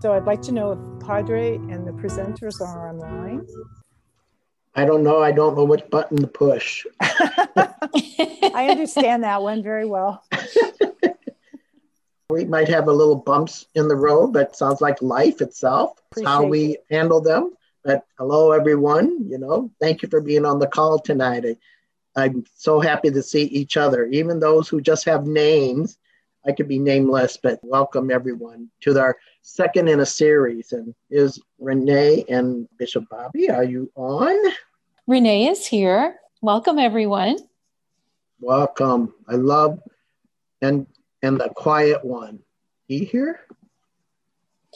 So I'd like to know if Padre and the presenters are online. I don't know. I don't know which button to push. I understand that one very well. we might have a little bumps in the road, but sounds like life itself. It's how we handle them. But hello, everyone. You know, thank you for being on the call tonight. I, I'm so happy to see each other, even those who just have names. I could be nameless, but welcome everyone to our second in a series. And is Renee and Bishop Bobby, are you on? Renee is here. Welcome everyone. Welcome. I love and and the quiet one. He here?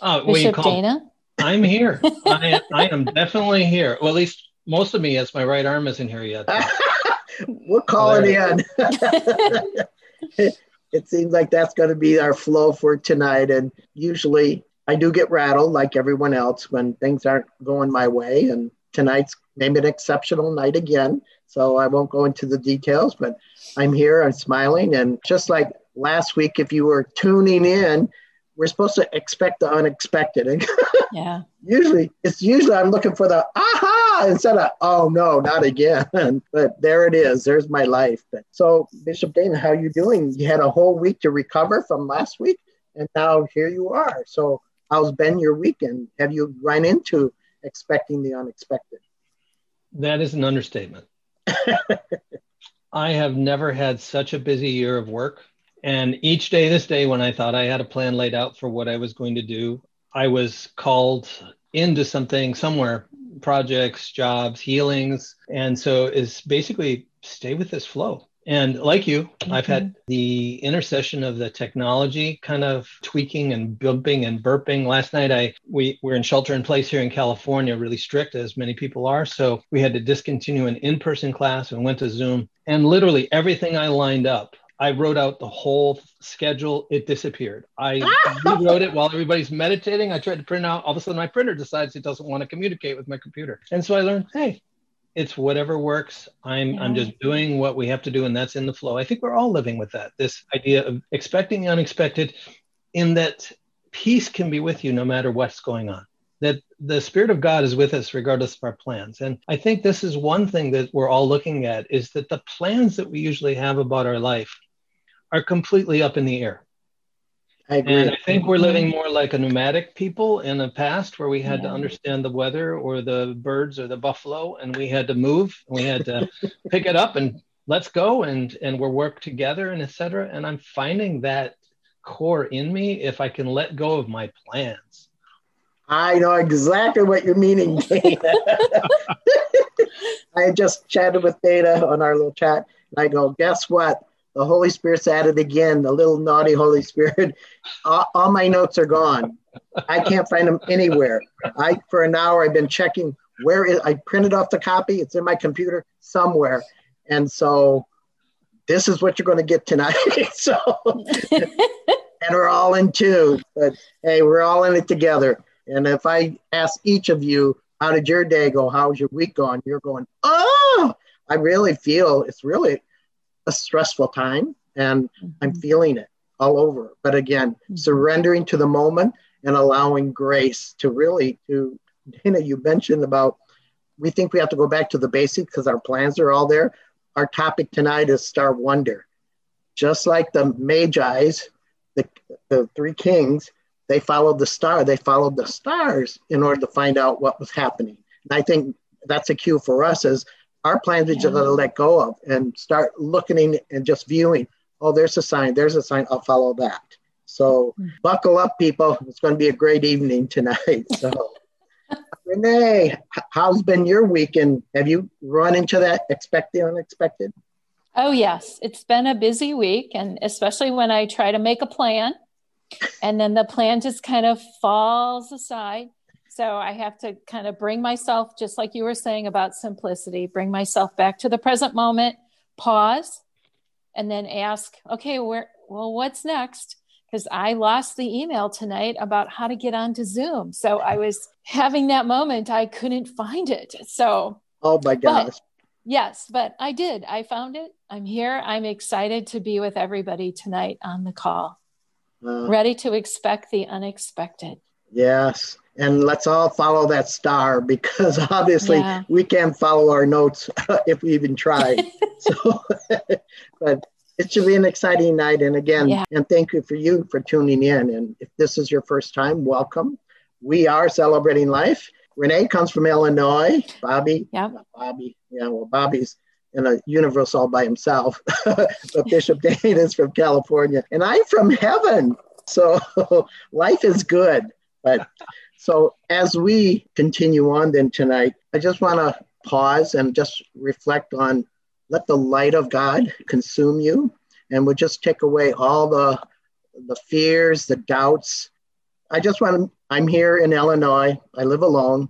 Oh, Bishop Dana. I'm here. I, I am definitely here. Well, at least most of me, as my right arm isn't here yet. We're calling in. it seems like that's going to be our flow for tonight. And usually I do get rattled like everyone else when things aren't going my way. And tonight's maybe an exceptional night again. So I won't go into the details, but I'm here, I'm smiling. And just like last week, if you were tuning in, we're supposed to expect the unexpected. yeah. usually, it's usually I'm looking for the aha instead of oh no, not again. but there it is. There's my life. So Bishop Dana, how are you doing? You had a whole week to recover from last week, and now here you are. So how's been your weekend? Have you run into expecting the unexpected? That is an understatement. I have never had such a busy year of work and each day, this day, when I thought I had a plan laid out for what I was going to do, I was called into something somewhere projects, jobs, healings. And so is basically stay with this flow. And like you, mm-hmm. I've had mm-hmm. the intercession of the technology kind of tweaking and bumping and burping. Last night, I we were in shelter in place here in California, really strict as many people are. So we had to discontinue an in-person class and went to Zoom. And literally everything I lined up I wrote out the whole schedule. It disappeared. I ah! rewrote it while everybody's meditating. I tried to print out. All of a sudden, my printer decides it doesn't want to communicate with my computer, and so I learned, hey, it's whatever works. I'm yeah. I'm just doing what we have to do, and that's in the flow. I think we're all living with that. This idea of expecting the unexpected, in that peace can be with you no matter what's going on the spirit of god is with us regardless of our plans and i think this is one thing that we're all looking at is that the plans that we usually have about our life are completely up in the air. I agree. And I think we're living more like a nomadic people in the past where we had yeah. to understand the weather or the birds or the buffalo and we had to move. We had to pick it up and let's go and and we're work together and etc. And I'm finding that core in me if I can let go of my plans. I know exactly what you're meaning, Dana. I just chatted with Dana on our little chat, and I go, guess what? the Holy Spirit's at it again, the little naughty Holy Spirit. all, all, my notes are gone. I can't find them anywhere. I for an hour I've been checking where is I printed off the copy. It's in my computer somewhere. And so this is what you're going to get tonight. so and we're all in tune. But hey, we're all in it together. And if I ask each of you, how did your day go? How's your week going? You're going, oh, I really feel it's really a stressful time and mm-hmm. I'm feeling it all over. But again, mm-hmm. surrendering to the moment and allowing grace to really to you know you mentioned about we think we have to go back to the basics because our plans are all there. Our topic tonight is star wonder. Just like the Magi's, the, the three kings, they followed the star. They followed the stars in order to find out what was happening. And I think that's a cue for us is our plans we just got to let go of and start looking and just viewing. Oh, there's a sign. There's a sign. I'll follow that. So buckle up, people. It's going to be a great evening tonight. So, Renee, how's been your weekend? Have you run into that expected unexpected? Oh, yes. It's been a busy week. And especially when I try to make a plan and then the plan just kind of falls aside. So I have to kind of bring myself, just like you were saying about simplicity, bring myself back to the present moment, pause, and then ask, okay, where, well, what's next? Because I lost the email tonight about how to get onto Zoom. So I was having that moment, I couldn't find it. So, oh my gosh. But, yes, but I did. I found it. I'm here. I'm excited to be with everybody tonight on the call, uh, ready to expect the unexpected. Yes. And let's all follow that star because obviously yeah. we can't follow our notes if we even try. so, but it should be an exciting night. And again, yeah. and thank you for you for tuning in. And if this is your first time, welcome. We are celebrating life. Renee comes from Illinois. Bobby, yeah, Bobby, yeah. Well, Bobby's in a universe all by himself. but Bishop Dane is from California, and I'm from heaven. So life is good. But so as we continue on then tonight, I just want to pause and just reflect on let the light of God consume you, and we'll just take away all the the fears, the doubts. I just want to. I'm here in Illinois. I live alone,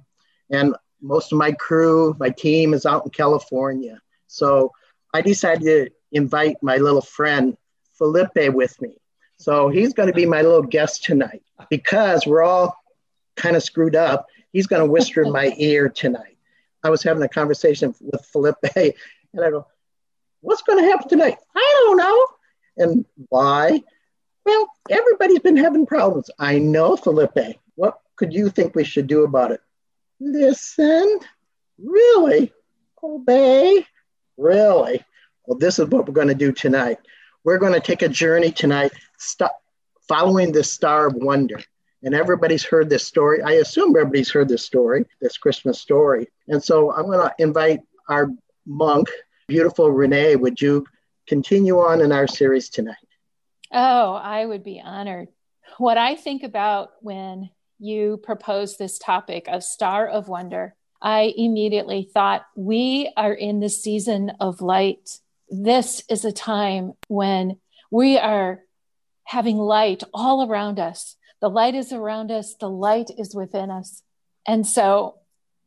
and most of my crew, my team is out in California. So I decided to invite my little friend Felipe with me. So he's going to be my little guest tonight because we're all kind of screwed up. He's going to whisper in my ear tonight. I was having a conversation with Felipe and I go, What's going to happen tonight? I don't know. And why? Well, everybody's been having problems. I know, Felipe. What could you think we should do about it? Listen. Really? Obey? Really? Well, this is what we're going to do tonight. We're going to take a journey tonight, st- following the Star of Wonder. And everybody's heard this story. I assume everybody's heard this story, this Christmas story. And so I'm going to invite our monk, beautiful Renee. Would you continue on in our series tonight? Oh, I would be honored. What I think about when you propose this topic of Star of Wonder I immediately thought, we are in the season of light. This is a time when we are having light all around us. The light is around us, the light is within us. And so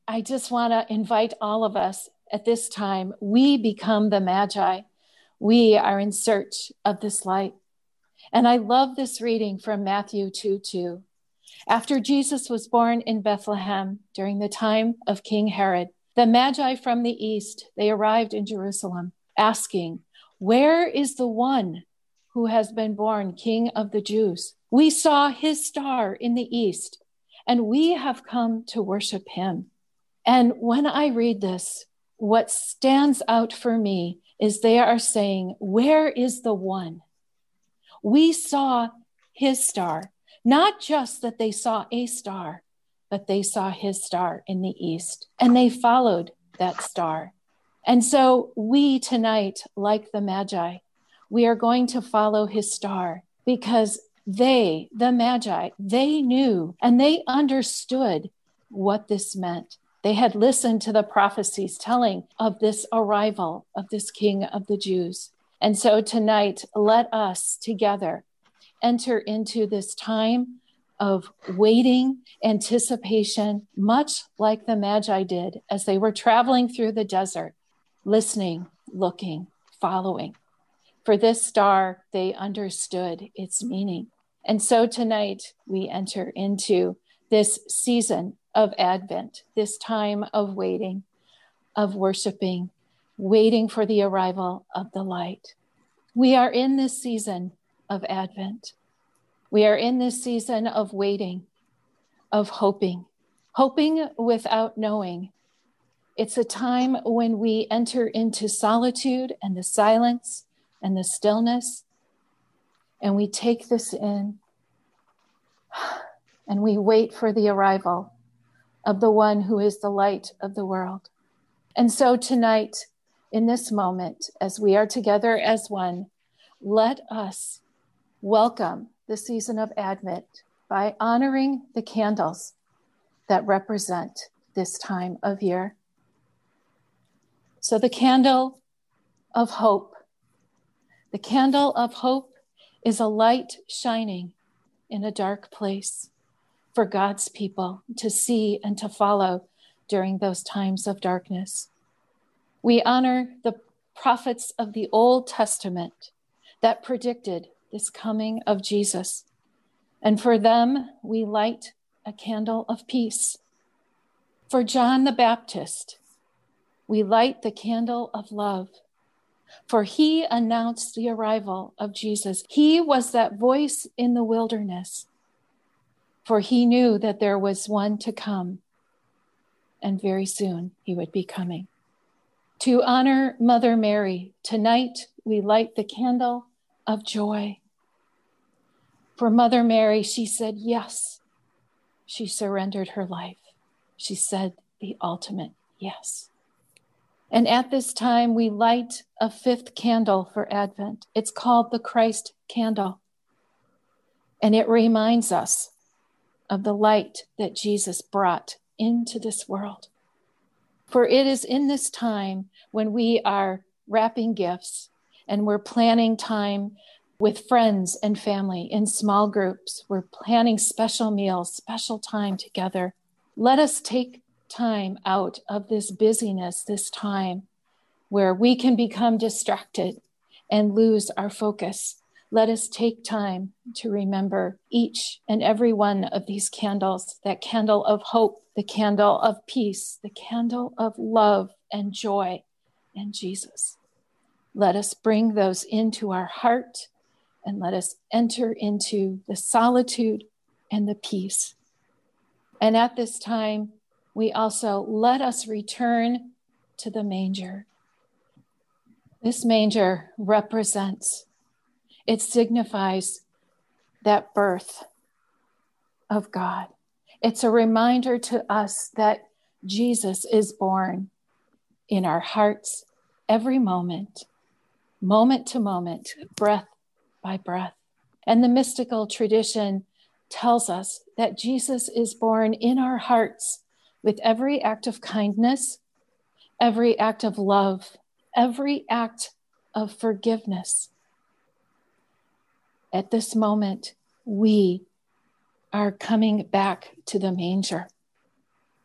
I just want to invite all of us at this time, we become the Magi. We are in search of this light. And I love this reading from Matthew 2 2. After Jesus was born in Bethlehem during the time of King Herod, the Magi from the east, they arrived in Jerusalem asking, "Where is the one who has been born king of the Jews? We saw his star in the east, and we have come to worship him." And when I read this, what stands out for me is they are saying, Where is the one? We saw his star. Not just that they saw a star, but they saw his star in the east and they followed that star. And so we tonight, like the Magi, we are going to follow his star because they, the Magi, they knew and they understood what this meant. They had listened to the prophecies telling of this arrival of this King of the Jews. And so tonight, let us together enter into this time of waiting, anticipation, much like the Magi did as they were traveling through the desert, listening, looking, following. For this star, they understood its meaning. And so tonight, we enter into this season of Advent, this time of waiting, of worshiping, waiting for the arrival of the light. We are in this season of Advent. We are in this season of waiting, of hoping, hoping without knowing. It's a time when we enter into solitude and the silence and the stillness, and we take this in and we wait for the arrival of the one who is the light of the world. And so tonight, in this moment, as we are together as one, let us welcome the season of Advent by honoring the candles that represent this time of year. So, the candle of hope. The candle of hope is a light shining in a dark place for God's people to see and to follow during those times of darkness. We honor the prophets of the Old Testament that predicted this coming of Jesus. And for them, we light a candle of peace. For John the Baptist, we light the candle of love. For he announced the arrival of Jesus. He was that voice in the wilderness. for he knew that there was one to come, and very soon he would be coming. To honor Mother Mary, tonight we light the candle of joy. For Mother Mary, she said yes. She surrendered her life. She said the ultimate yes. And at this time, we light a fifth candle for Advent. It's called the Christ candle. And it reminds us of the light that Jesus brought into this world. For it is in this time when we are wrapping gifts and we're planning time with friends and family in small groups. We're planning special meals, special time together. Let us take time out of this busyness, this time where we can become distracted and lose our focus. Let us take time to remember each and every one of these candles that candle of hope, the candle of peace, the candle of love and joy and Jesus. Let us bring those into our heart and let us enter into the solitude and the peace. And at this time, we also let us return to the manger. This manger represents, it signifies that birth of God. It's a reminder to us that Jesus is born in our hearts every moment, moment to moment, breath by breath. And the mystical tradition tells us that Jesus is born in our hearts with every act of kindness, every act of love, every act of forgiveness. At this moment, we are coming back to the manger.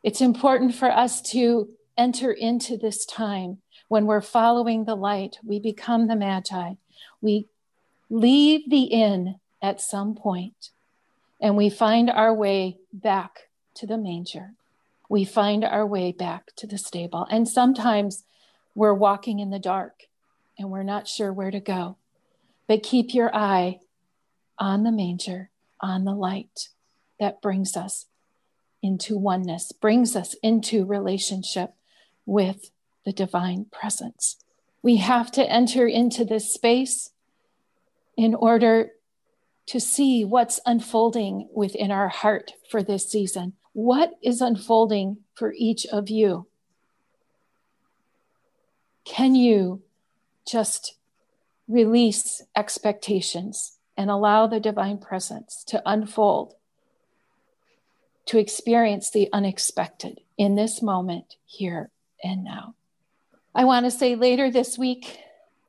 It's important for us to enter into this time when we're following the light. We become the Magi. We leave the inn at some point and we find our way back to the manger we find our way back to the stable. And sometimes we're walking in the dark and we're not sure where to go. But keep your eye on the manger, on the light that brings us into oneness, brings us into relationship with the divine presence. We have to enter into this space in order to see what's unfolding within our heart for this season. What is unfolding for each of you? Can you just release expectations and allow the divine presence to unfold, to experience the unexpected in this moment, here and now? I want to say later this week,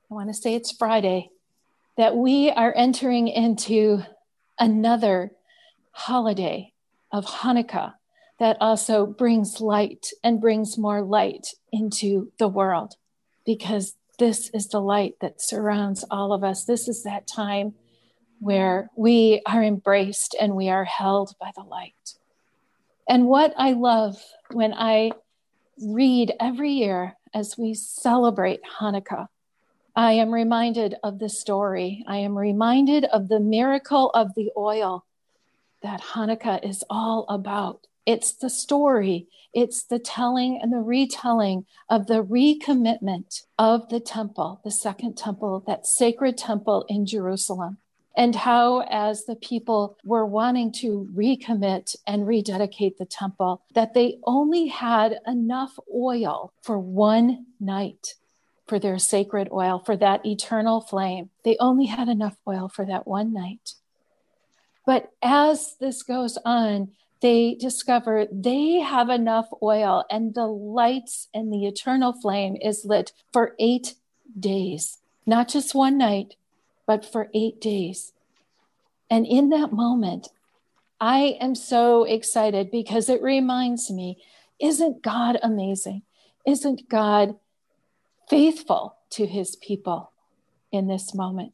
I want to say it's Friday, that we are entering into another holiday of Hanukkah that also brings light and brings more light into the world because this is the light that surrounds all of us. This is that time where we are embraced and we are held by the light. And what I love when I read every year as we celebrate Hanukkah, I am reminded of the story. I am reminded of the miracle of the oil that Hanukkah is all about. It's the story, it's the telling and the retelling of the recommitment of the temple, the second temple, that sacred temple in Jerusalem. And how, as the people were wanting to recommit and rededicate the temple, that they only had enough oil for one night for their sacred oil, for that eternal flame. They only had enough oil for that one night. But as this goes on, they discover they have enough oil and the lights and the eternal flame is lit for eight days, not just one night, but for eight days. And in that moment, I am so excited because it reminds me isn't God amazing? Isn't God faithful to his people in this moment?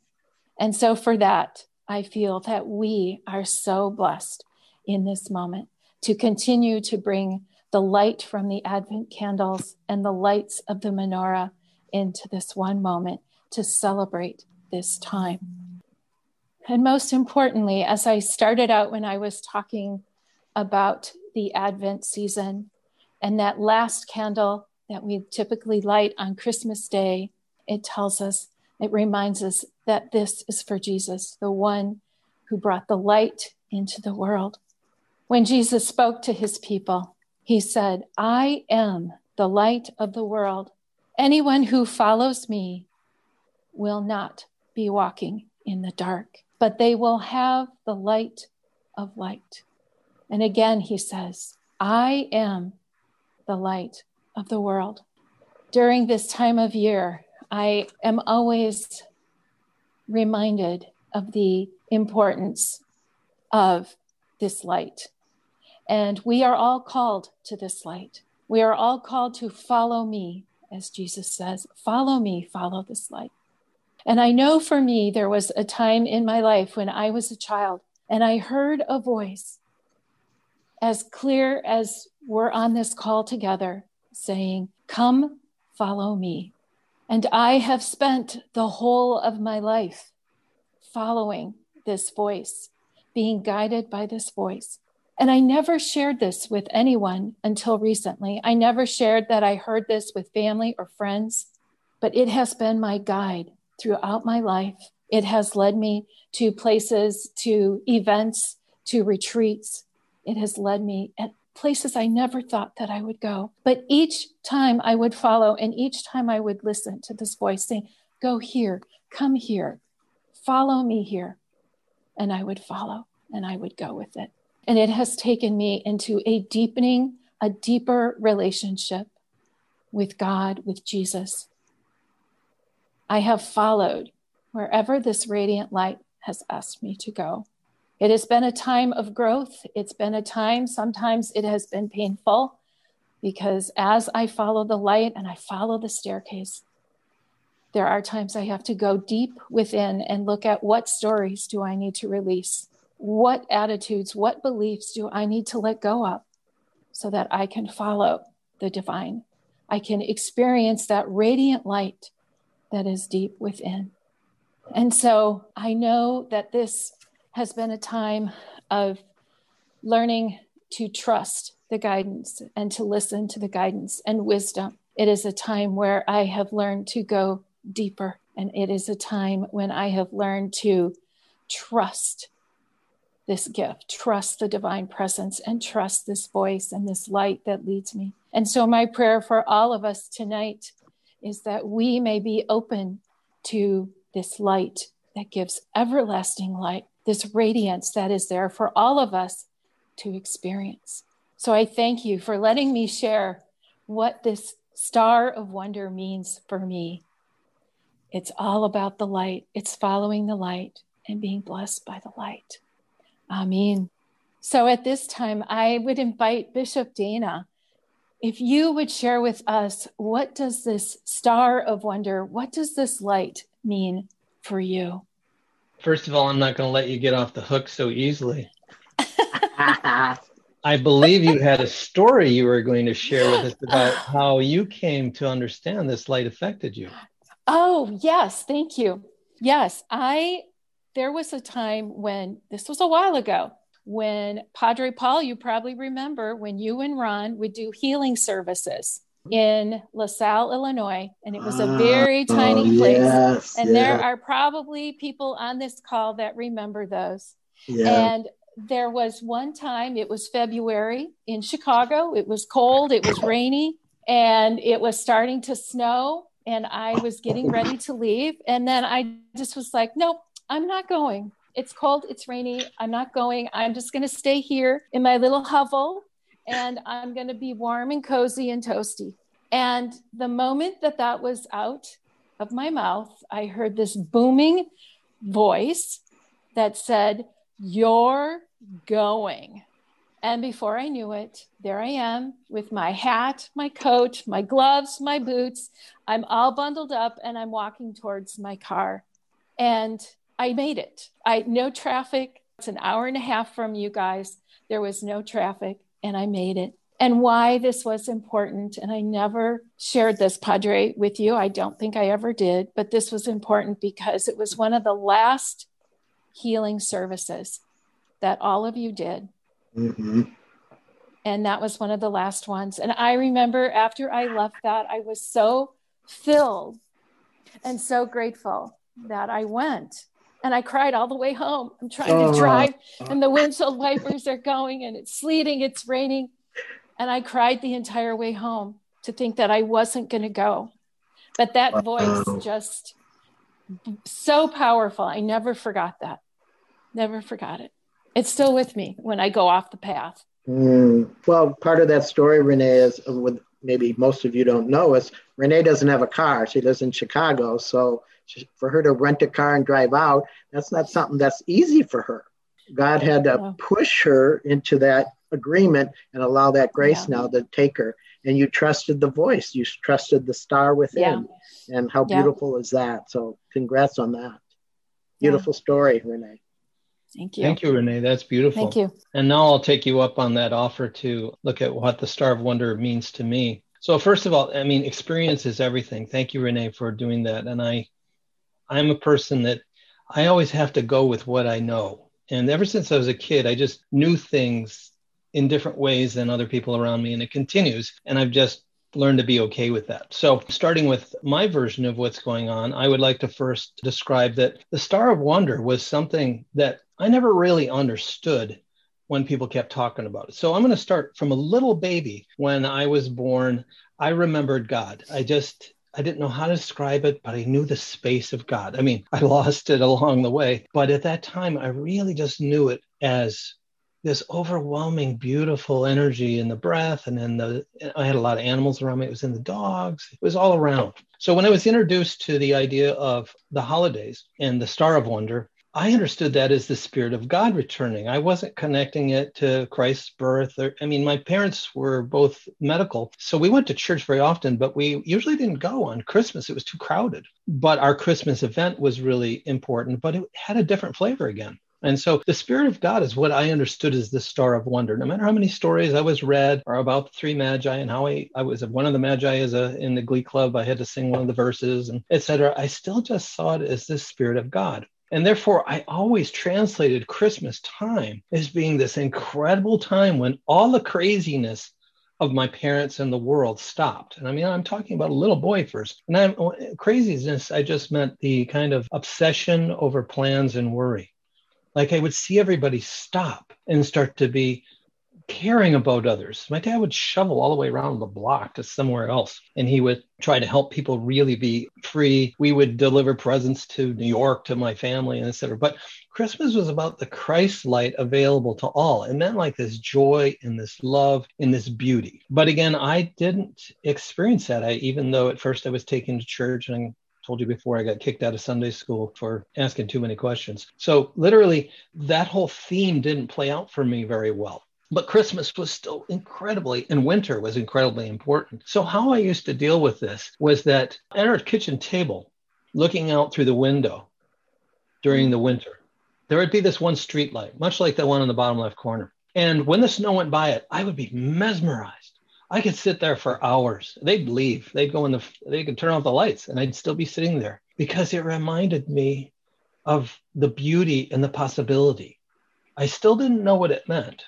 And so, for that, I feel that we are so blessed in this moment to continue to bring the light from the Advent candles and the lights of the menorah into this one moment to celebrate this time. And most importantly, as I started out when I was talking about the Advent season. And that last candle that we typically light on Christmas Day, it tells us, it reminds us that this is for Jesus, the one who brought the light into the world. When Jesus spoke to his people, he said, I am the light of the world. Anyone who follows me will not be walking in the dark, but they will have the light of light. And again, he says, I am the light of the world. During this time of year, I am always reminded of the importance of this light. And we are all called to this light. We are all called to follow me, as Jesus says, follow me, follow this light. And I know for me, there was a time in my life when I was a child and I heard a voice as clear as we're on this call together saying, Come, follow me. And I have spent the whole of my life following this voice, being guided by this voice. And I never shared this with anyone until recently. I never shared that I heard this with family or friends, but it has been my guide throughout my life. It has led me to places, to events, to retreats. It has led me at places I never thought that I would go. But each time I would follow, and each time I would listen to this voice saying, Go here, come here, follow me here. And I would follow and I would go with it. And it has taken me into a deepening, a deeper relationship with God, with Jesus. I have followed wherever this radiant light has asked me to go. It has been a time of growth. It's been a time, sometimes it has been painful because as I follow the light and I follow the staircase, there are times I have to go deep within and look at what stories do I need to release? What attitudes, what beliefs do I need to let go of so that I can follow the divine? I can experience that radiant light that is deep within. And so I know that this has been a time of learning to trust the guidance and to listen to the guidance and wisdom. It is a time where I have learned to go deeper, and it is a time when I have learned to trust this gift, trust the divine presence, and trust this voice and this light that leads me. And so, my prayer for all of us tonight is that we may be open to this light that gives everlasting light, this radiance that is there for all of us to experience. So I thank you for letting me share what this star of wonder means for me. It's all about the light, it's following the light and being blessed by the light. Amen. So at this time, I would invite Bishop Dana if you would share with us what does this star of wonder what does this light mean for you first of all i'm not going to let you get off the hook so easily. I believe you had a story you were going to share with us about how you came to understand this light affected you. Oh yes thank you. Yes i there was a time when this was a while ago when Padre Paul, you probably remember when you and Ron would do healing services in LaSalle, Illinois, and it was a ah, very uh, tiny oh, place. Yes, and yeah. there are probably people on this call that remember those. Yeah. And there was one time, it was February in Chicago. It was cold, it was rainy, and it was starting to snow. And I was getting ready to leave. And then I just was like, nope, I'm not going. It's cold, it's rainy. I'm not going. I'm just going to stay here in my little hovel and I'm going to be warm and cozy and toasty. And the moment that that was out of my mouth, I heard this booming voice that said, You're going. And before I knew it, there I am with my hat, my coat, my gloves, my boots. I'm all bundled up and I'm walking towards my car. And I made it. I no traffic. It's an hour and a half from you guys. There was no traffic and I made it. And why this was important, and I never shared this, Padre, with you. I don't think I ever did, but this was important because it was one of the last healing services that all of you did. Mm-hmm. And that was one of the last ones. And I remember after I left that, I was so filled and so grateful that I went. And I cried all the way home. I'm trying Oh. to drive, and the windshield wipers are going, and it's sleeting, it's raining. And I cried the entire way home to think that I wasn't going to go. But that voice just so powerful. I never forgot that. Never forgot it. It's still with me when I go off the path. Mm. Well, part of that story, Renee, is uh, with maybe most of you don't know is Renee doesn't have a car. She lives in Chicago, so for her to rent a car and drive out, that's not something that's easy for her. God had to Yeah. push her into that agreement and allow that grace Yeah. now to take her. And you trusted the voice, you trusted the star within. Yeah. And how Yeah. beautiful is that? So, congrats on that. Beautiful story, Renee. Thank you. Thank you, Renee. That's beautiful. Thank you. And now I'll take you up on that offer to look at what the Star of Wonder means to me. So first of all, I mean, experience is everything. Thank you, Renee, for doing that. And I, I'm a person that I always have to go with what I know. And ever since I was a kid, I just knew things in different ways than other people around me, and it continues. And I've just learned to be okay with that. So, starting with my version of what's going on, I would like to first describe that the Star of Wonder was something that I never really understood when people kept talking about it. So, I'm going to start from a little baby when I was born. I remembered God. I just I didn't know how to describe it, but I knew the space of God. I mean, I lost it along the way, but at that time, I really just knew it as this overwhelming, beautiful energy in the breath. And then the, I had a lot of animals around me. It was in the dogs, it was all around. So when I was introduced to the idea of the holidays and the Star of Wonder, I understood that as the Spirit of God returning. I wasn't connecting it to Christ's birth. Or, I mean, my parents were both medical. So we went to church very often, but we usually didn't go on Christmas. It was too crowded. But our Christmas event was really important, but it had a different flavor again. And so the Spirit of God is what I understood as the Star of Wonder. No matter how many stories I was read or about the three magi and how I, I was one of the magi as a in the glee club, I had to sing one of the verses and etc. I still just saw it as the Spirit of God. And therefore, I always translated Christmas time as being this incredible time when all the craziness of my parents and the world stopped. And I mean, I'm talking about a little boy first. And I'm oh, craziness, I just meant the kind of obsession over plans and worry. Like I would see everybody stop and start to be caring about others. My dad would shovel all the way around the block to somewhere else, and he would try to help people really be free. We would deliver presents to New York to my family and etc. But Christmas was about the Christ light available to all. It meant like this joy and this love and this beauty. But again, I didn't experience that. I even though at first I was taken to church and told you before I got kicked out of Sunday school for asking too many questions. So literally that whole theme didn't play out for me very well. But Christmas was still incredibly, and winter was incredibly important. So, how I used to deal with this was that at our kitchen table, looking out through the window during the winter, there would be this one street light, much like the one in the bottom left corner. And when the snow went by it, I would be mesmerized. I could sit there for hours. They'd leave. They'd go in the, they could turn off the lights and I'd still be sitting there because it reminded me of the beauty and the possibility. I still didn't know what it meant,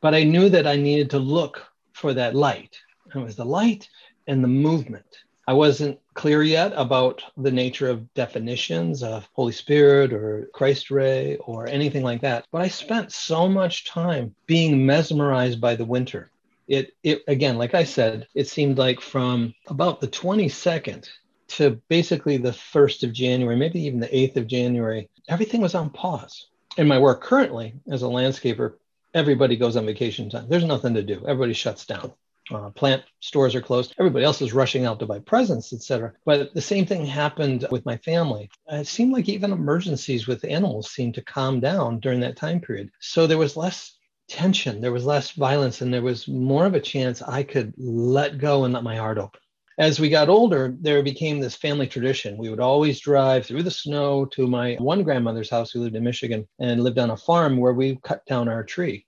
but I knew that I needed to look for that light. It was the light and the movement. I wasn't clear yet about the nature of definitions of Holy Spirit or Christ ray or anything like that, but I spent so much time being mesmerized by the winter. It, it again, like I said, it seemed like from about the 22nd to basically the 1st of January, maybe even the 8th of January, everything was on pause. In my work currently as a landscaper, everybody goes on vacation time. There's nothing to do. Everybody shuts down. Uh, plant stores are closed. Everybody else is rushing out to buy presents, etc. But the same thing happened with my family. It seemed like even emergencies with animals seemed to calm down during that time period. So there was less tension, there was less violence, and there was more of a chance I could let go and let my heart open. As we got older, there became this family tradition. We would always drive through the snow to my one grandmother's house who lived in Michigan and lived on a farm where we cut down our tree.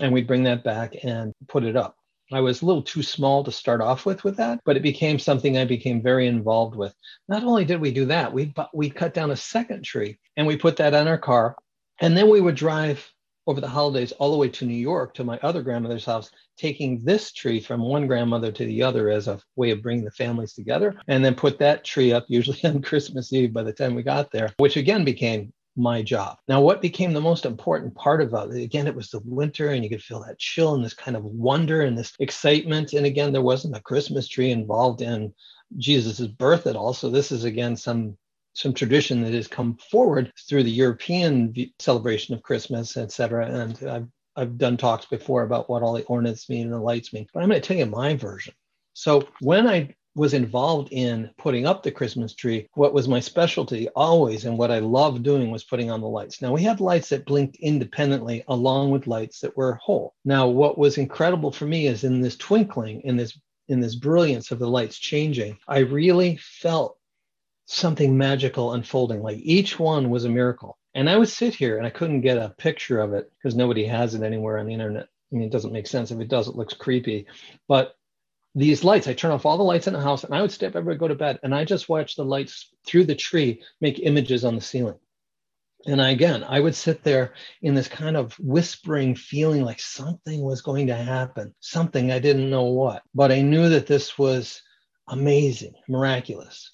And we'd bring that back and put it up. I was a little too small to start off with with that, but it became something I became very involved with. Not only did we do that, we we cut down a second tree and we put that on our car, and then we would drive over the holidays all the way to New York to my other grandmother's house, taking this tree from one grandmother to the other as a way of bringing the families together, and then put that tree up usually on Christmas Eve by the time we got there, which again became my job. Now, what became the most important part of it, again, it was the winter and you could feel that chill and this kind of wonder and this excitement. And again, there wasn't a Christmas tree involved in Jesus's birth at all. So this is again some some tradition that has come forward through the European celebration of Christmas, et cetera. And I've, I've done talks before about what all the ornaments mean and the lights mean, but I'm going to tell you my version. So when I was involved in putting up the Christmas tree, what was my specialty always and what I loved doing was putting on the lights. Now we had lights that blinked independently along with lights that were whole. Now what was incredible for me is in this twinkling, in this in this brilliance of the lights changing, I really felt something magical unfolding. Like each one was a miracle. And I would sit here and I couldn't get a picture of it because nobody has it anywhere on the internet. I mean, it doesn't make sense. If it does, it looks creepy. But these lights, I turn off all the lights in the house and I would step everybody go to bed and I just watch the lights through the tree make images on the ceiling. And I, again, I would sit there in this kind of whispering feeling like something was going to happen, something I didn't know what, but I knew that this was amazing, miraculous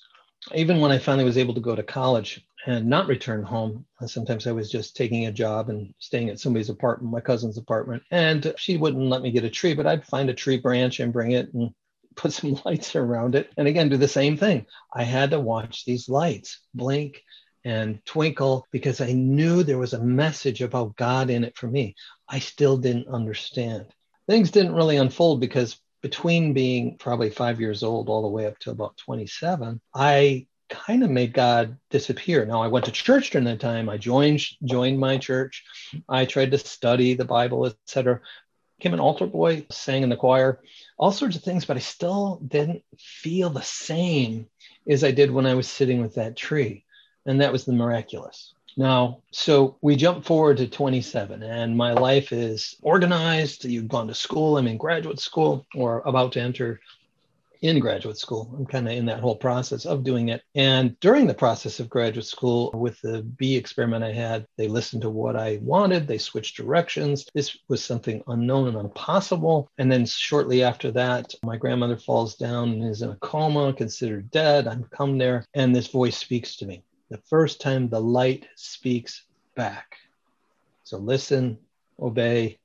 even when I finally was able to go to college and not return home, uh, sometimes I was just taking a job and staying at somebody's apartment, my cousin's apartment, and she wouldn't let me get a tree, but I'd find a tree branch and bring it and put some lights around it. And again, do the same thing. I had to watch these lights blink and twinkle because I knew there was a message about God in it for me. I still didn't understand. Things didn't really unfold because between being probably five years old all the way up to about 27, I kind of made God disappear. Now I went to church during that time. I joined joined my church. I tried to study the Bible, etc. Became an altar boy, sang in the choir, all sorts of things, but I still didn't feel the same as I did when I was sitting with that tree. And that was the miraculous. Now, so we jump forward to 27, and my life is organized. You've gone to school. I'm in graduate school or about to enter in graduate school. I'm kind of in that whole process of doing it. And during the process of graduate school, with the B experiment I had, they listened to what I wanted. They switched directions. This was something unknown and impossible. And then shortly after that, my grandmother falls down and is in a coma, considered dead. I'm come there, and this voice speaks to me the first time the light speaks back. So listen, obey,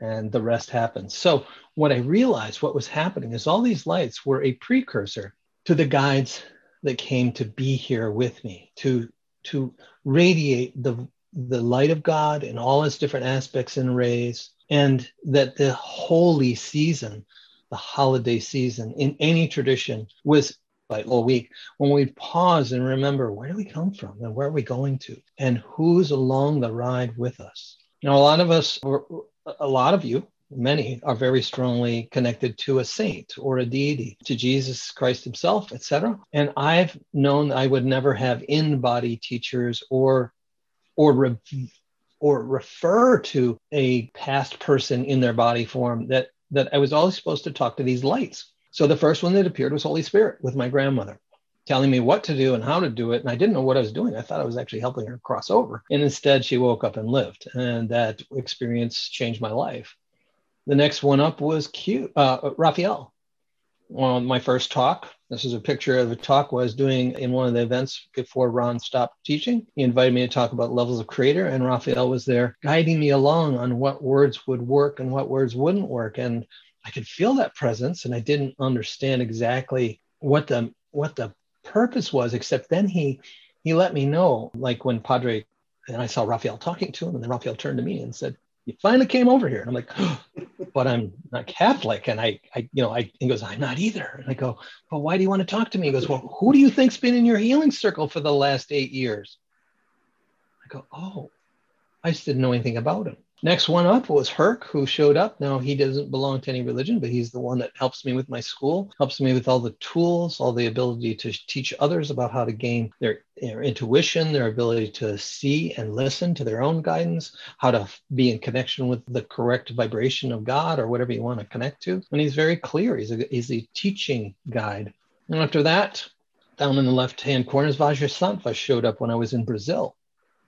and the rest happens. So what I realized what was happening is all these lights were a precursor to the guides that came to be here with me, to to radiate the the light of God in all its different aspects and rays, and that the holy season, the holiday season in any tradition was like all week when we pause and remember where do we come from and where are we going to? And who's along the ride with us? You know a lot of us a lot of you many are very strongly connected to a saint or a deity to jesus christ himself etc and i've known i would never have in body teachers or or re- or refer to a past person in their body form that that i was always supposed to talk to these lights so the first one that appeared was Holy Spirit with my grandmother telling me what to do and how to do it. And I didn't know what I was doing. I thought I was actually helping her cross over. And instead, she woke up and lived. And that experience changed my life. The next one up was Q, uh, Raphael. Well, my first talk, this is a picture of a talk I was doing in one of the events before Ron stopped teaching. He invited me to talk about levels of creator, and Raphael was there guiding me along on what words would work and what words wouldn't work. And I could feel that presence and I didn't understand exactly what the what the purpose was, except then he he let me know, like when Padre and I saw Raphael talking to him, and then Raphael turned to me and said, You finally came over here. And I'm like, oh, but I'm not Catholic. And I, I, you know, I he goes, I'm not either. And I go, But why do you want to talk to me? He goes, Well, who do you think's been in your healing circle for the last eight years? I go, Oh, I just didn't know anything about him. Next one up was Herc, who showed up. Now, he doesn't belong to any religion, but he's the one that helps me with my school, helps me with all the tools, all the ability to teach others about how to gain their, their intuition, their ability to see and listen to their own guidance, how to be in connection with the correct vibration of God or whatever you want to connect to. And he's very clear. He's a, he's a teaching guide. And after that, down in the left hand corner is Vajrasattva showed up when I was in Brazil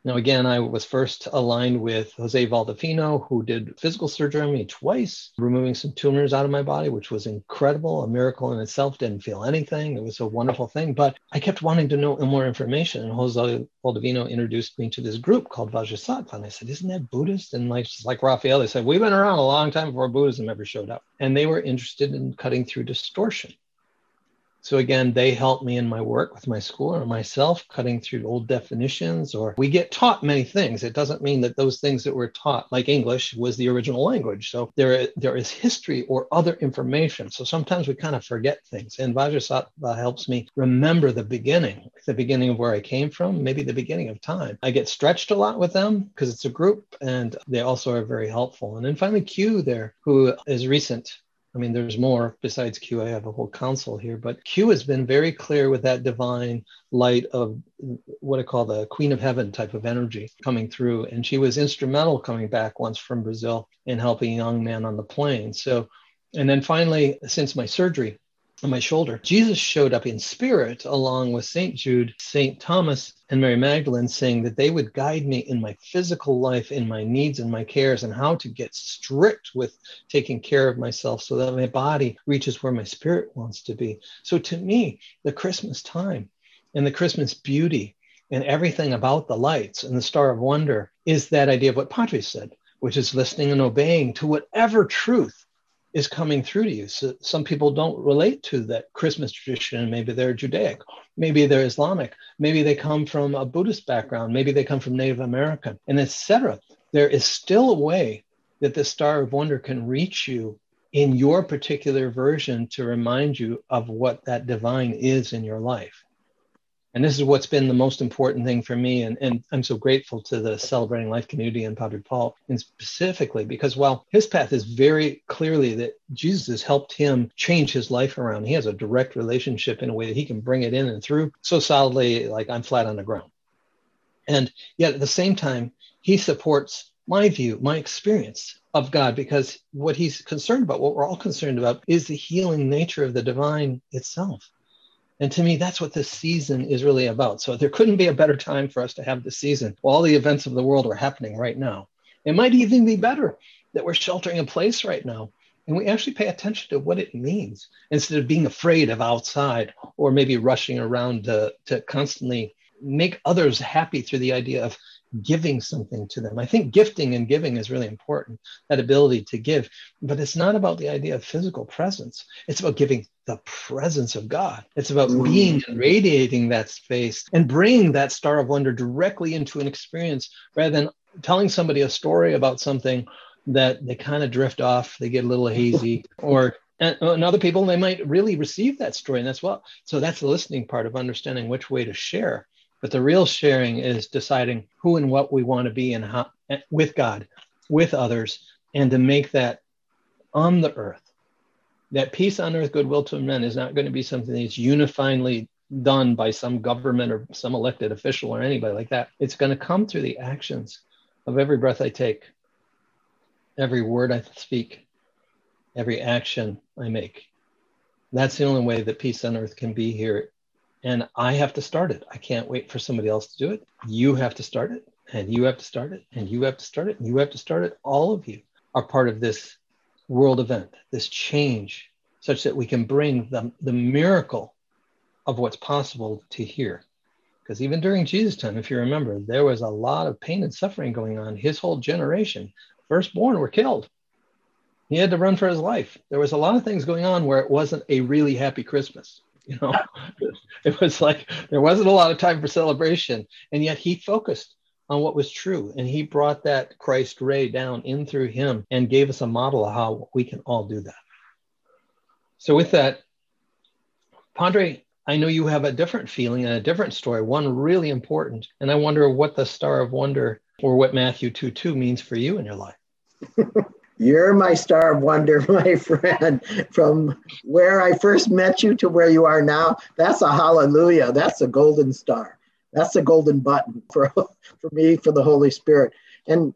Now, again, I was first aligned with Jose Valdefino, who did physical surgery on me twice, removing some tumors out of my body, which was incredible, a miracle in itself. Didn't feel anything. It was a wonderful thing. But I kept wanting to know more information. And Jose Valdefino introduced me to this group called Vajrasattva. And I said, Isn't that Buddhist? And like, like Raphael, they said, We've been around a long time before Buddhism ever showed up. And they were interested in cutting through distortion. So again, they help me in my work with my school or myself, cutting through old definitions, or we get taught many things. It doesn't mean that those things that we're taught, like English, was the original language. So there, there is history or other information. So sometimes we kind of forget things. And Vajrasattva helps me remember the beginning, the beginning of where I came from, maybe the beginning of time. I get stretched a lot with them because it's a group and they also are very helpful. And then finally, Q there, who is recent I mean, there's more besides Q. I have a whole council here, but Q has been very clear with that divine light of what I call the Queen of Heaven type of energy coming through. And she was instrumental coming back once from Brazil in helping young man on the plane. So, and then finally, since my surgery, on my shoulder. Jesus showed up in spirit along with St. Jude, St. Thomas, and Mary Magdalene, saying that they would guide me in my physical life, in my needs and my cares, and how to get strict with taking care of myself so that my body reaches where my spirit wants to be. So to me, the Christmas time and the Christmas beauty and everything about the lights and the Star of Wonder is that idea of what Padre said, which is listening and obeying to whatever truth is coming through to you. So some people don't relate to that Christmas tradition. Maybe they're Judaic, maybe they're Islamic, maybe they come from a Buddhist background, maybe they come from Native American, and etc. There is still a way that the Star of Wonder can reach you in your particular version to remind you of what that divine is in your life. And this is what's been the most important thing for me. And, and I'm so grateful to the Celebrating Life community and Padre Paul, and specifically because while his path is very clearly that Jesus has helped him change his life around, he has a direct relationship in a way that he can bring it in and through so solidly, like I'm flat on the ground. And yet at the same time, he supports my view, my experience of God, because what he's concerned about, what we're all concerned about, is the healing nature of the divine itself. And to me, that's what this season is really about. So there couldn't be a better time for us to have this season. All the events of the world are happening right now. It might even be better that we're sheltering in place right now and we actually pay attention to what it means instead of being afraid of outside or maybe rushing around to, to constantly make others happy through the idea of giving something to them. I think gifting and giving is really important, that ability to give. But it's not about the idea of physical presence, it's about giving the presence of God. It's about mm. being and radiating that space and bringing that star of wonder directly into an experience rather than telling somebody a story about something that they kind of drift off, they get a little hazy, or and, and, other people they might really receive that story and that's well so that's the listening part of understanding which way to share but the real sharing is deciding who and what we want to be and how with God, with others, and to make that on the earth. That peace on earth, goodwill to men is not going to be something that's unifyingly done by some government or some elected official or anybody like that. It's going to come through the actions of every breath I take, every word I speak, every action I make. That's the only way that peace on earth can be here and I have to start it. I can't wait for somebody else to do it. You have to start it, and you have to start it, and you have to start it, and you have to start it. All of you are part of this world event, this change, such that we can bring the, the miracle of what's possible to here. Because even during Jesus' time, if you remember, there was a lot of pain and suffering going on. His whole generation, firstborn, were killed. He had to run for his life. There was a lot of things going on where it wasn't a really happy Christmas. You know, it was like there wasn't a lot of time for celebration, and yet he focused on what was true, and he brought that Christ ray down in through him and gave us a model of how we can all do that. So, with that, Padre, I know you have a different feeling and a different story, one really important, and I wonder what the Star of Wonder or what Matthew 2 2 means for you in your life. You're my star of wonder, my friend. From where I first met you to where you are now, that's a hallelujah. That's a golden star. That's a golden button for, for me, for the Holy Spirit. And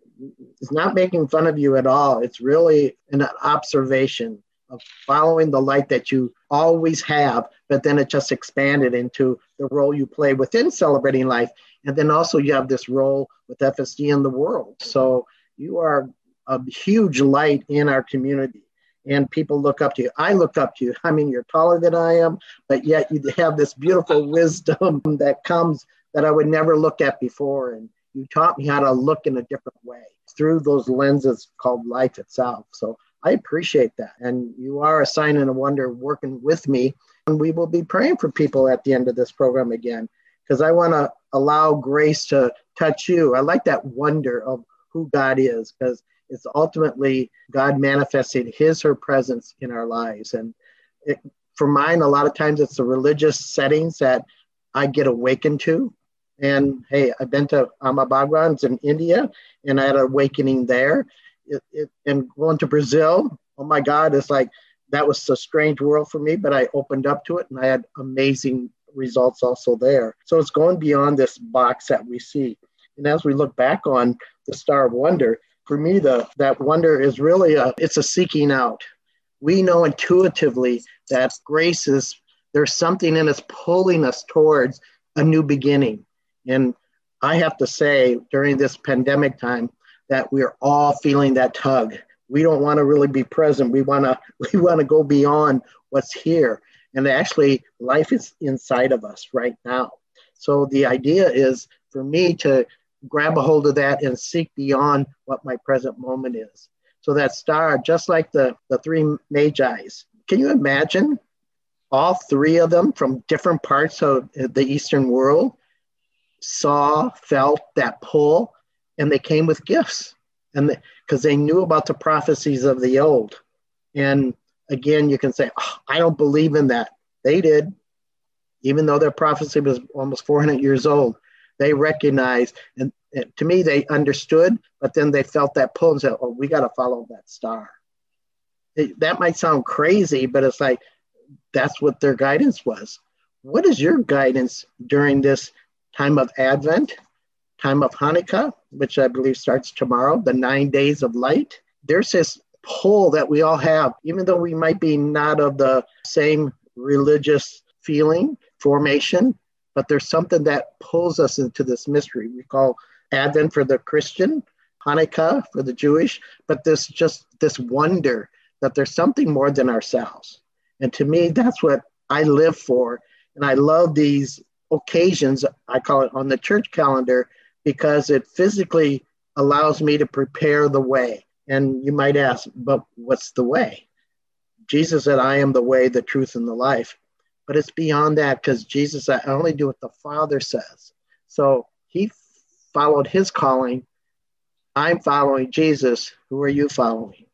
it's not making fun of you at all. It's really an observation of following the light that you always have, but then it just expanded into the role you play within celebrating life And then also you have this role with FSD in the world. So you are a huge light in our community and people look up to you. I look up to you. I mean, you're taller than I am, but yet you have this beautiful wisdom that comes that I would never look at before. And you taught me how to look in a different way through those lenses called life itself. So I appreciate that. And you are a sign and a wonder working with me. And we will be praying for people at the end of this program again, because I want to allow grace to touch you. I like that wonder of who God is, because it's ultimately God manifesting his her presence in our lives. And it, for mine, a lot of times it's the religious settings that I get awakened to. And hey, I've been to Amma Bhagavan's in India and I had an awakening there. It, it, and going to Brazil, oh my God, it's like that was a strange world for me, but I opened up to it and I had amazing results also there. So it's going beyond this box that we see. And as we look back on the Star of Wonder, for me, the that wonder is really a it's a seeking out. We know intuitively that grace is there's something in us pulling us towards a new beginning. And I have to say, during this pandemic time, that we're all feeling that tug. We don't want to really be present. We want to we want to go beyond what's here. And actually, life is inside of us right now. So the idea is for me to grab a hold of that and seek beyond what my present moment is. So that star, just like the, the three magi's, can you imagine all three of them from different parts of the Eastern world saw, felt that pull, and they came with gifts. And because they, they knew about the prophecies of the old. And again, you can say, oh, I don't believe in that. They did, even though their prophecy was almost 400 years old they recognized and, and, to me they understood but then they felt that pull and said oh we got to follow that star. It, that might sound crazy but it's like that's what their guidance was. What is your guidance during this time of advent time of hanukkah which i believe starts tomorrow the nine days of light? There's this pull that we all have even though we might be not of the same religious feeling formation but there's something that pulls us into this mystery. We call Advent for the Christian, Hanukkah for the Jewish, but this just this wonder that there's something more than ourselves. And to me, that's what I live for. And I love these occasions, I call it on the church calendar, because it physically allows me to prepare the way. And you might ask, but what's the way? Jesus said, I am the way, the truth, and the life. But it's beyond that because Jesus said, I only do what the Father says. So he followed his calling. I'm following Jesus. Who are you following?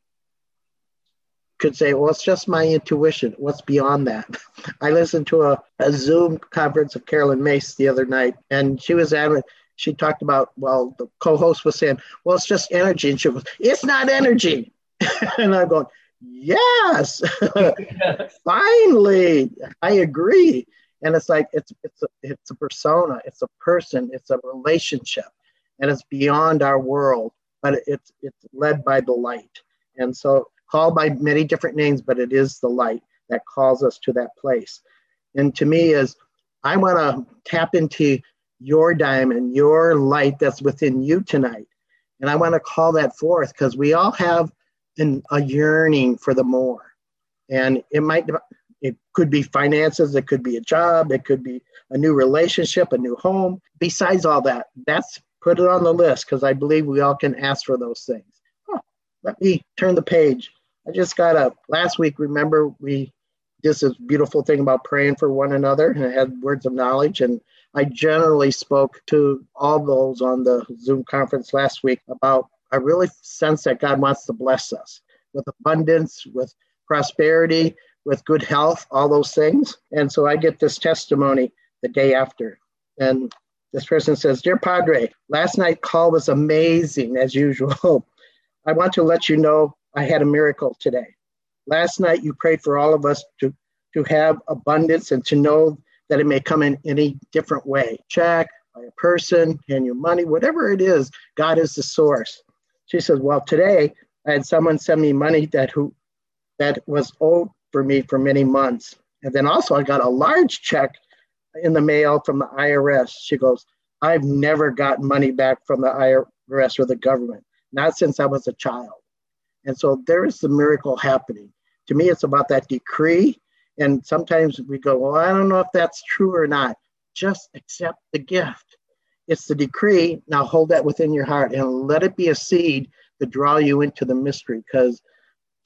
Could say, well, it's just my intuition. What's beyond that? I listened to a, a Zoom conference of Caroline Myss the other night, and she was at she talked about, well, the co-host was saying, well, it's just energy. And she goes, it's not energy. and I'm going, yes, finally, I agree. And it's like it's it's a, it's a persona, it's a person, it's a relationship, and it's beyond our world, but it's it's led by the light. And so called by many different names, but it is the light that calls us to that place. And to me is I want to tap into your diamond, your light that's within you tonight. And I want to call that forth because we all have and a yearning for the more. And it might, it could be finances, it could be a job, it could be a new relationship, a new home. Besides all that, that's put it on the list because I believe we all can ask for those things. Huh, let me turn the page. I just got up last week. Remember, we did this beautiful thing about praying for one another and I had words of knowledge. And I generally spoke to all those on the Zoom conference last week about I really sense that God wants to bless us with abundance, with prosperity, with good health, all those things. And so I get this testimony the day after. And this person says, Dear Padre, last night call was amazing as usual. I want to let you know I had a miracle today. Last night you prayed for all of us to, to have abundance and to know that it may come in any different way. Check by a person, hand you money, whatever it is, God is the source. She says, Well, today I had someone send me money that who that was owed for me for many months. And then also I got a large check in the mail from the IRS. She goes, I've never gotten money back from the IRS or the government, not since I was a child. And so there is the miracle happening. To me, it's about that decree. And sometimes we go, well, I don't know if that's true or not. Just accept the gift. It's the decree. Now hold that within your heart and let it be a seed to draw you into the mystery. Because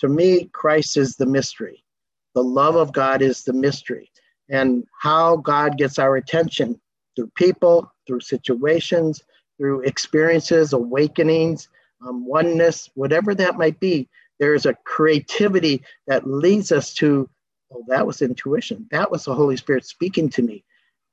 to me, Christ is the mystery. The love of God is the mystery. And how God gets our attention through people, through situations, through experiences, awakenings, um, oneness, whatever that might be. There's a creativity that leads us to, oh, that was intuition. That was the Holy Spirit speaking to me.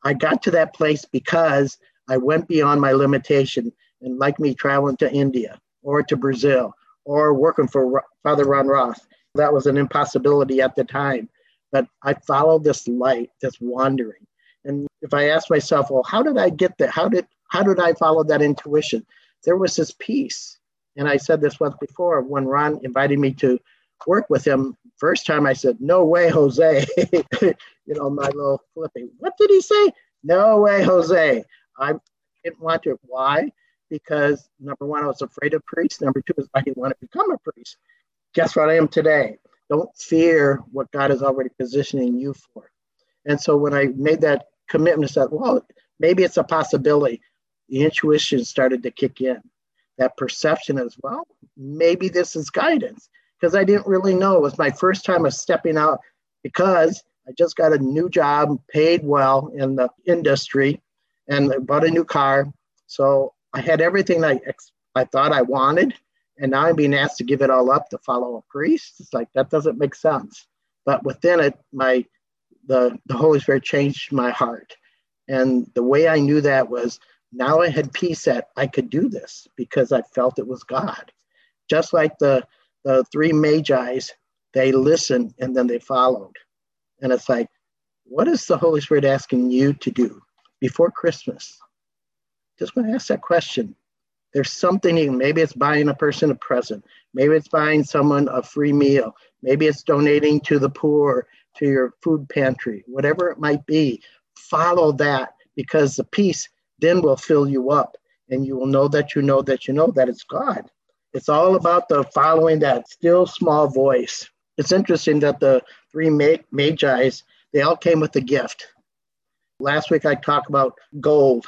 I got to that place because I went beyond my limitation. And like me traveling to India or to Brazil or working for Father Ron Roth, that was an impossibility at the time. But I followed this light, this wandering. And if I ask myself, well, how did I get there? How did how did I follow that intuition? There was this peace. And I said this once before when Ron invited me to work with him. First time I said, No way, Jose. you know, my little flipping. What did he say? No way, Jose. I didn't want to. Why? Because number one, I was afraid of priests. Number two is I didn't want to become a priest. Guess what I am today? Don't fear what God is already positioning you for. And so when I made that commitment, I said, well, maybe it's a possibility. The intuition started to kick in. That perception as well. Maybe this is guidance because I didn't really know. It was my first time of stepping out because I just got a new job, paid well in the industry, and I bought a new car. So I had everything I, I thought I wanted. And now I'm being asked to give it all up to follow a priest. It's like that doesn't make sense. But within it, my the, the Holy Spirit changed my heart. And the way I knew that was now I had peace that I could do this because I felt it was God. Just like the, the three magi's, they listened and then they followed. And it's like, what is the Holy Spirit asking you to do before Christmas? Just want to ask that question. There's something, maybe it's buying a person a present, maybe it's buying someone a free meal, maybe it's donating to the poor, to your food pantry, whatever it might be. Follow that because the peace then will fill you up and you will know that you know that you know that it's God. It's all about the following that still small voice. It's interesting that the three magi's, they all came with a gift. Last week I talked about gold.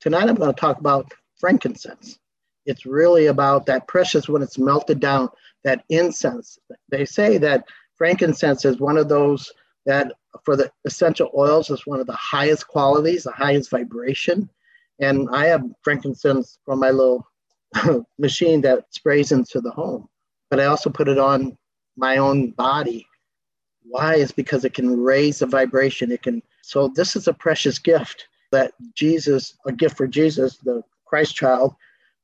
Tonight I'm going to talk about frankincense. It's really about that precious when it's melted down, that incense. They say that frankincense is one of those that for the essential oils is one of the highest qualities, the highest vibration. And I have frankincense from my little machine that sprays into the home, but I also put it on my own body. Why is because it can raise the vibration. It can. So this is a precious gift that Jesus, a gift for Jesus, the Christ child.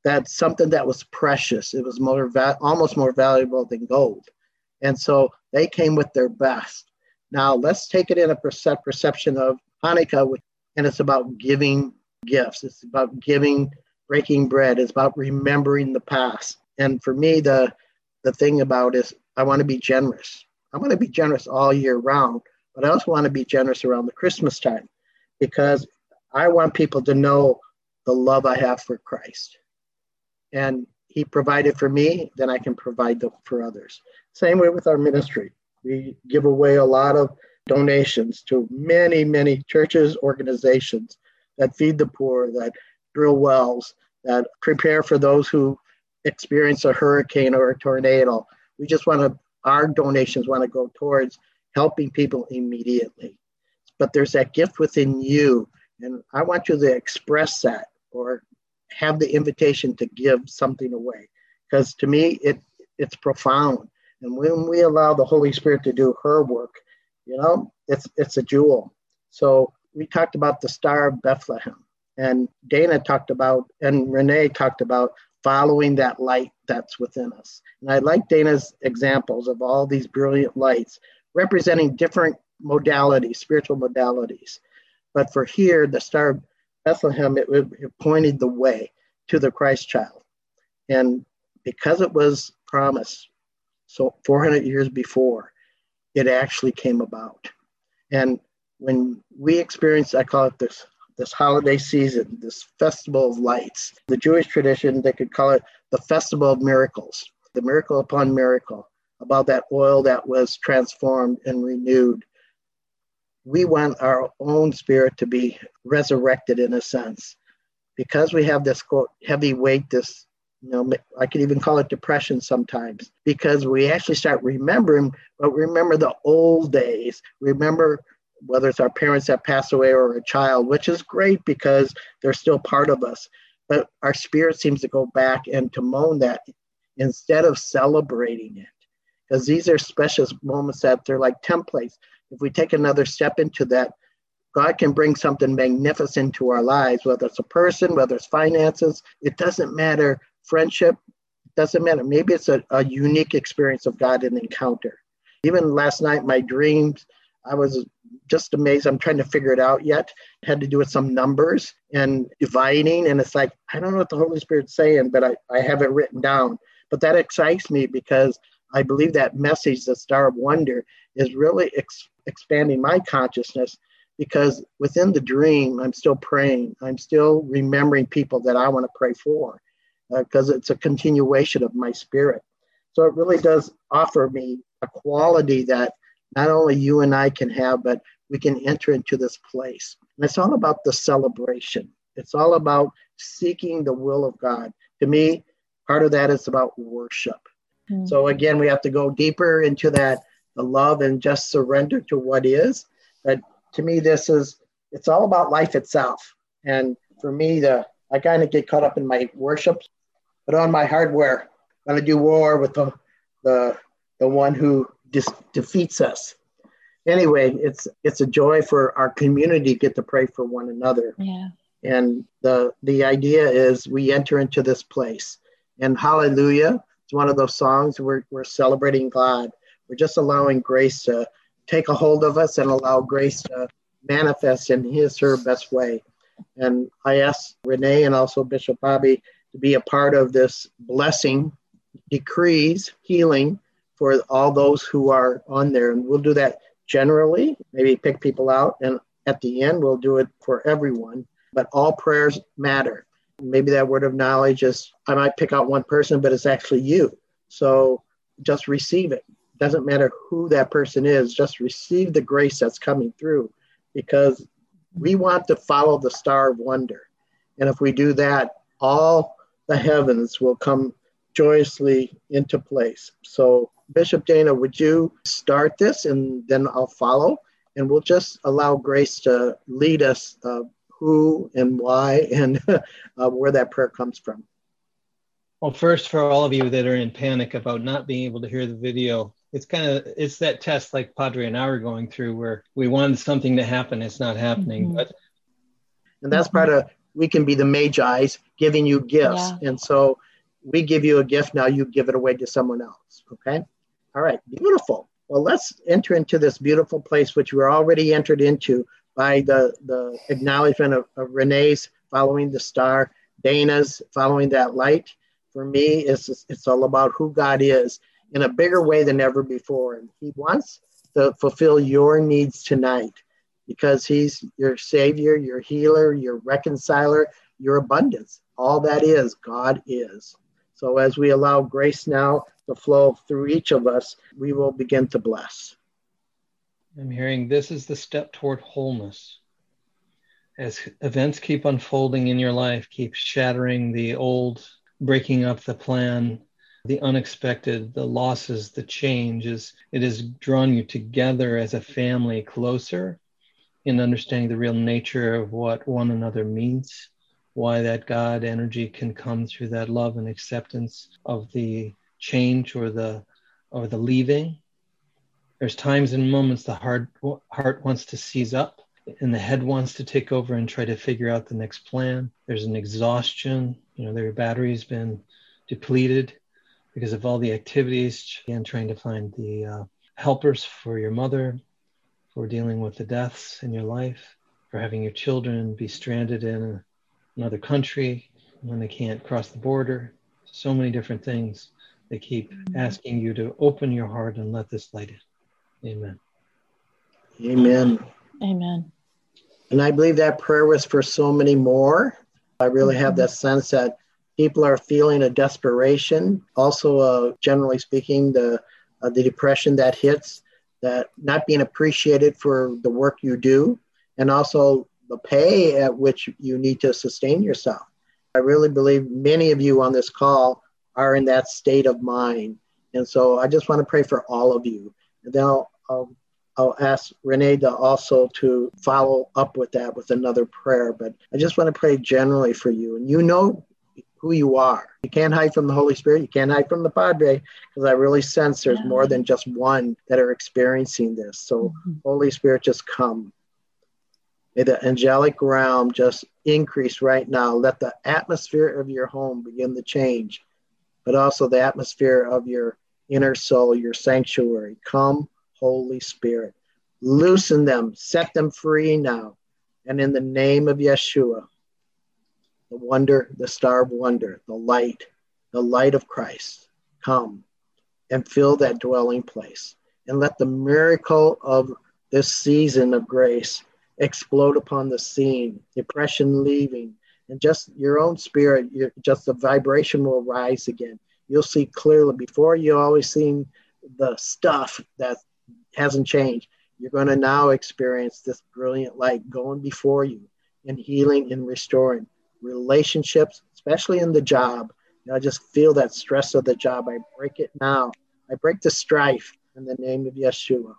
That's something that was precious. It was more va- almost more valuable than gold. And so they came with their best. Now let's take it in a percep- perception of Hanukkah, and it's about giving gifts. It's about giving, breaking bread. It's about remembering the past. And for me, the the thing about is I want to be generous. I want to be generous all year round, but I also want to be generous around the Christmas time because I want people to know the love I have for Christ. And he provided for me, then I can provide for others. Same way with our ministry. We give away a lot of donations to many, many churches, organizations that feed the poor, that drill wells, that prepare for those who experience a hurricane or a tornado. We just want to, our donations want to go towards helping people immediately. But there's that gift within you, and I want you to express that or have the invitation to give something away. Because to me, it it's profound. And when we allow the Holy Spirit to do her work, you know, it's it's a jewel. So we talked about the Star of Bethlehem, and Dana talked about, and Renee talked about following that light that's within us. And I like Dana's examples of all these brilliant lights representing different modalities, spiritual modalities. But for here, the Star of Bethlehem, it, it pointed the way to the Christ child. And because it was promised so 400 years before, it actually came about. And when we experience, I call it this this holiday season, this festival of lights. The Jewish tradition, they could call it the festival of miracles, the miracle upon miracle about that oil that was transformed and renewed. We want our own spirit to be resurrected in a sense. Because we have this quote, heavy weight, this, you know, I could even call it depression sometimes, because we actually start remembering, but remember the old days, remember whether it's our parents that pass away or a child, which is great because they're still part of us. But our spirit seems to go back and to moan that instead of celebrating it because these are special moments that they're like templates. If we take another step into that, God can bring something magnificent to our lives, whether it's a person, whether it's finances, it doesn't matter. Friendship, it doesn't matter. Maybe it's a, a unique experience of God and encounter. Even last night, my dreams, I was just amazed. I'm trying to figure it out yet. It had to do with some numbers and dividing. And it's like, I don't know what the Holy Spirit's saying, but I, I have it written down. But that excites me because I believe that message, the Star of Wonder, is really ex- expanding my consciousness because within the dream, I'm still praying. I'm still remembering people that I want to pray for because uh, it's a continuation of my spirit. So it really does offer me a quality that not only you and I can have, but we can enter into this place. And it's all about the celebration. It's all about seeking the will of God. To me, part of that is about worship. Mm-hmm. So again, we have to go deeper into that the love and just surrender to what is. But to me, this is it's all about life itself. And for me, the I kind of get caught up in my worship, but on my hardware, I'm gonna do war with the the the one who dis- defeats us. Anyway, it's it's a joy for our community to get to pray for one another. Yeah. And the the idea is we enter into this place. And hallelujah, it's one of those songs where we're celebrating God. We're just allowing grace to take a hold of us and allow grace to manifest in his her best way. And I asked Renee and also Bishop Bobby to be a part of this blessing, decrees, healing for all those who are on there. And we'll do that generally, maybe pick people out. And at the end, we'll do it for everyone. But all prayers matter. Maybe that word of knowledge is I might pick out one person, but it's actually you. So just receive it. Doesn't matter who that person is, just receive the grace that's coming through because we want to follow the star of wonder. And if we do that, all the heavens will come joyously into place. So, Bishop Dana, would you start this and then I'll follow? And we'll just allow grace to lead us uh, who and why and uh, where that prayer comes from. Well, first, for all of you that are in panic about not being able to hear the video, it's kind of it's that test like Padre and I were going through where we wanted something to happen, it's not happening. Mm-hmm. But and that's part of we can be the magi's giving you gifts, yeah. and so we give you a gift now, you give it away to someone else. Okay, all right, beautiful. Well, let's enter into this beautiful place which we're already entered into by the, the acknowledgement of, of Renee's following the star, Dana's following that light. For me, it's, it's all about who God is in a bigger way than ever before. And He wants to fulfill your needs tonight because He's your Savior, your healer, your reconciler, your abundance. All that is, God is. So as we allow grace now to flow through each of us, we will begin to bless. I'm hearing this is the step toward wholeness. As events keep unfolding in your life, keep shattering the old, breaking up the plan, the unexpected, the losses, the changes, it has drawn you together as a family closer in understanding the real nature of what one another means, why that God energy can come through that love and acceptance of the change or the or the leaving. There's times and moments the heart heart wants to seize up and the head wants to take over and try to figure out the next plan. There's an exhaustion, you know, their battery's been depleted because of all the activities. And trying to find the uh, helpers for your mother, for dealing with the deaths in your life, for having your children be stranded in another country when they can't cross the border. So many different things. They keep asking you to open your heart and let this light in. Amen. Amen. Amen. And I believe that prayer was for so many more. I really have that sense that people are feeling a desperation. Also, uh, generally speaking, the uh, the depression that hits, that not being appreciated for the work you do, and also the pay at which you need to sustain yourself. I really believe many of you on this call are in that state of mind. And so I just want to pray for all of you. And then I'll, I'll, I'll ask Renee to also to follow up with that with another prayer. But I just want to pray generally for you. And you know who you are. You can't hide from the Holy Spirit. You can't hide from the Padre because I really sense there's more than just one that are experiencing this. So, mm-hmm. Holy Spirit, just come. May the angelic realm just increase right now. Let the atmosphere of your home begin to change, but also the atmosphere of your inner soul, your sanctuary. Come, Holy Spirit. Loosen them, set them free now. And in the name of Yeshua, the wonder, the star of wonder, the light, the light of Christ, come and fill that dwelling place. And let the miracle of this season of grace explode upon the scene, depression leaving, and just your own spirit, just the vibration will rise again. You'll see clearly. Before you always seen the stuff that hasn't changed. You're going to now experience this brilliant light going before you and healing and restoring relationships, especially in the job. You know, I just feel that stress of the job. I break it now. I break the strife in the name of Yeshua.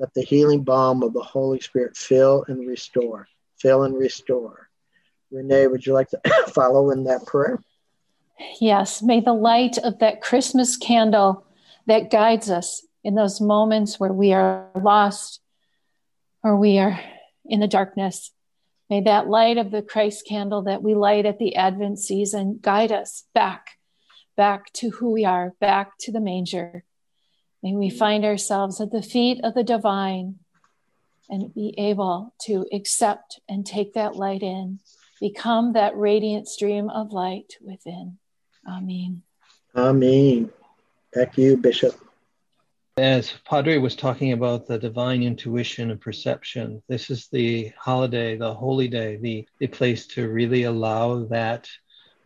Let the healing balm of the Holy Spirit fill and restore, fill and restore. Renee, would you like to follow in that prayer? Yes. May the light of that Christmas candle that guides us in those moments where we are lost or we are in the darkness, may that light of the Christ candle that we light at the Advent season guide us back, back to who we are, back to the manger May we find ourselves at the feet of the divine and be able to accept and take that light in, become that radiant stream of light within. Amen. Amen. Back to you, Bishop. As Padre was talking about the divine intuition and perception, this is the holiday, the holy day, the, the place to really allow that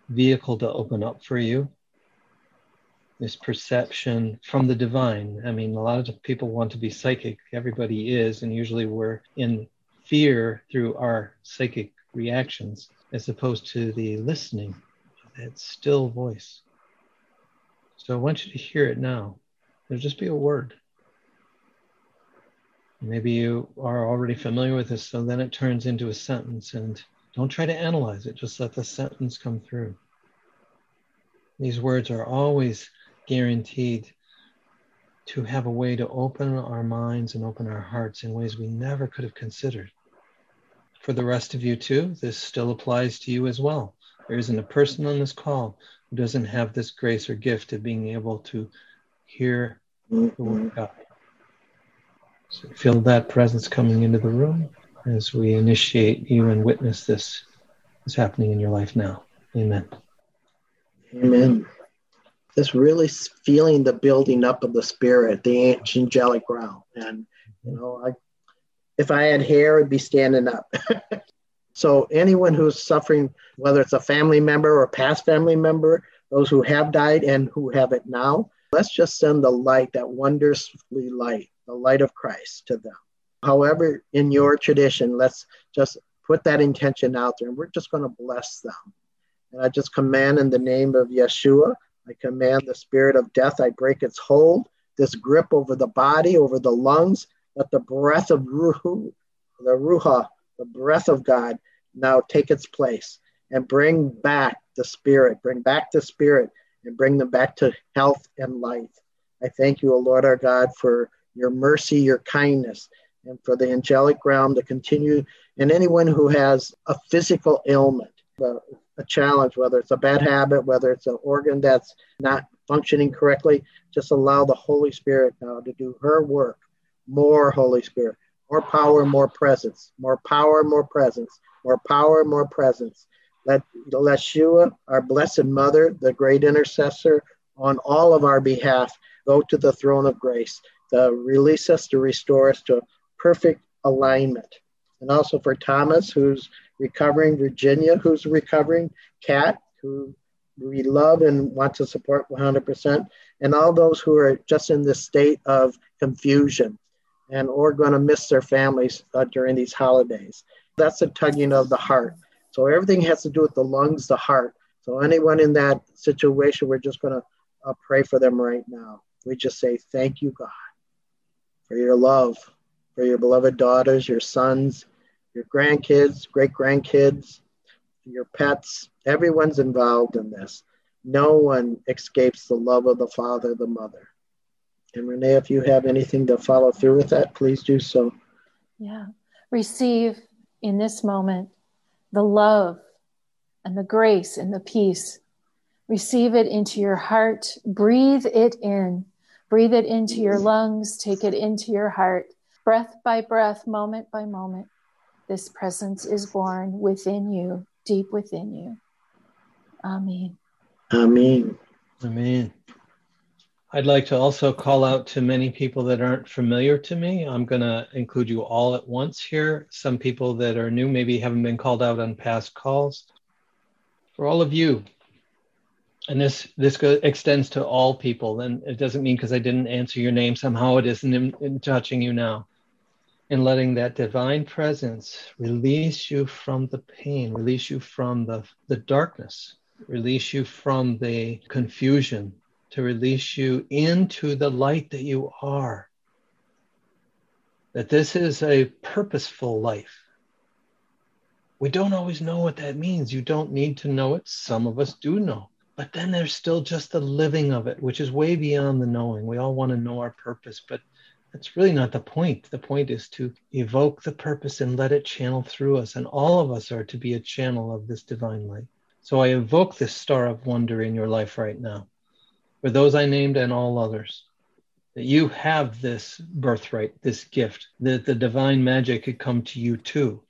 vehicle to open up for you this perception from the divine. I mean, a lot of people want to be psychic. Everybody is, and usually we're in fear through our psychic reactions as opposed to the listening of that still voice. So I want you to hear it now. There'll just be a word. Maybe you are already familiar with this, so then it turns into a sentence, and don't try to analyze it, just let the sentence come through. These words are always guaranteed to have a way to open our minds and open our hearts in ways we never could have considered. For the rest of you, too, this still applies to you as well. There isn't a person on this call who doesn't have this grace or gift of being able to hear the word of God. So feel that presence coming into the room as we initiate you and witness this is happening in your life now. Amen. Amen this really feeling the building up of the spirit, the angelic realm. And, you know, I, if I had hair, I'd be standing up. so anyone who's suffering, whether it's a family member or past family member, those who have died and who have it now, let's just send the light, that wondrously light, the light of Christ to them. However, in your tradition, let's just put that intention out there and we're just going to bless them. And I just command in the name of Yeshua, I command the spirit of death, I break its hold, this grip over the body, over the lungs. Let the breath of Ruhu, the Ruha, the breath of God, now take its place and bring back the spirit, bring back the spirit, and bring them back to health and life. I thank you, O Lord our God, for your mercy, your kindness, and for the angelic realm to continue. And anyone who has a physical ailment, the a challenge, whether it's a bad habit, whether it's an organ that's not functioning correctly, just allow the Holy Spirit now to do her work. More Holy Spirit, more power, more presence, more power, more presence, more power, more presence. Let Yeshua, our blessed mother, the great intercessor, on all of our behalf, go to the throne of grace to release us, to restore us to perfect alignment and also for Thomas, who's recovering, Virginia, who's recovering, Kat, who we love and want to support 100%, and all those who are just in this state of confusion and or going to miss their families uh, during these holidays. That's a tugging of the heart. So everything has to do with the lungs, the heart. So anyone in that situation, we're just going to uh, pray for them right now. We just say, thank you, God, for your love, for your beloved daughters, your sons, your grandkids, great grandkids, your pets. Everyone's involved in this. No one escapes the love of the father, the mother. And Renee, if you have anything to follow through with that, please do so. Yeah. Receive in this moment the love and the grace and the peace. Receive it into your heart. Breathe it in. Breathe it into your lungs. Take it into your heart. Breath by breath, moment by moment, this presence is born within you, deep within you. Amen. Amen. Amen. I'd like to also call out to many people that aren't familiar to me. I'm going to include you all at once here. Some people that are new, maybe haven't been called out on past calls. For all of you, and this this go, extends to all people. And it doesn't mean because I didn't answer your name somehow it isn't in, in touching you now. And letting that divine presence release you from the pain, release you from the, the darkness, release you from the confusion, to release you into the light that you are. That this is a purposeful life. We don't always know what that means. You don't need to know it. Some of us do know. But then there's still just the living of it, which is way beyond the knowing. We all want to know our purpose, but that's really not the point. The point is to evoke the purpose and let it channel through us. And all of us are to be a channel of this divine light. So I evoke this star of wonder in your life right now for those I named and all others. That you have this birthright, this gift, that the divine magic could come to you too.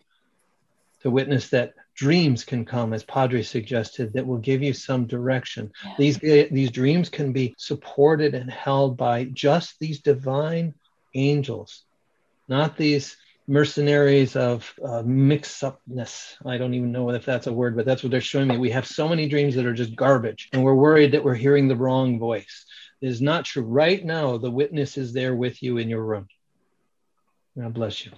To witness that dreams can come, as Padre suggested, that will give you some direction. Yeah. These, eh, these dreams can be supported and held by just these divine angels, not these mercenaries of uh, mix upness. I don't even know if that's a word, but that's what they're showing me. We have so many dreams that are just garbage, and we're worried that we're hearing the wrong voice. It is not true. Right now, the witness is there with you in your room. God bless you.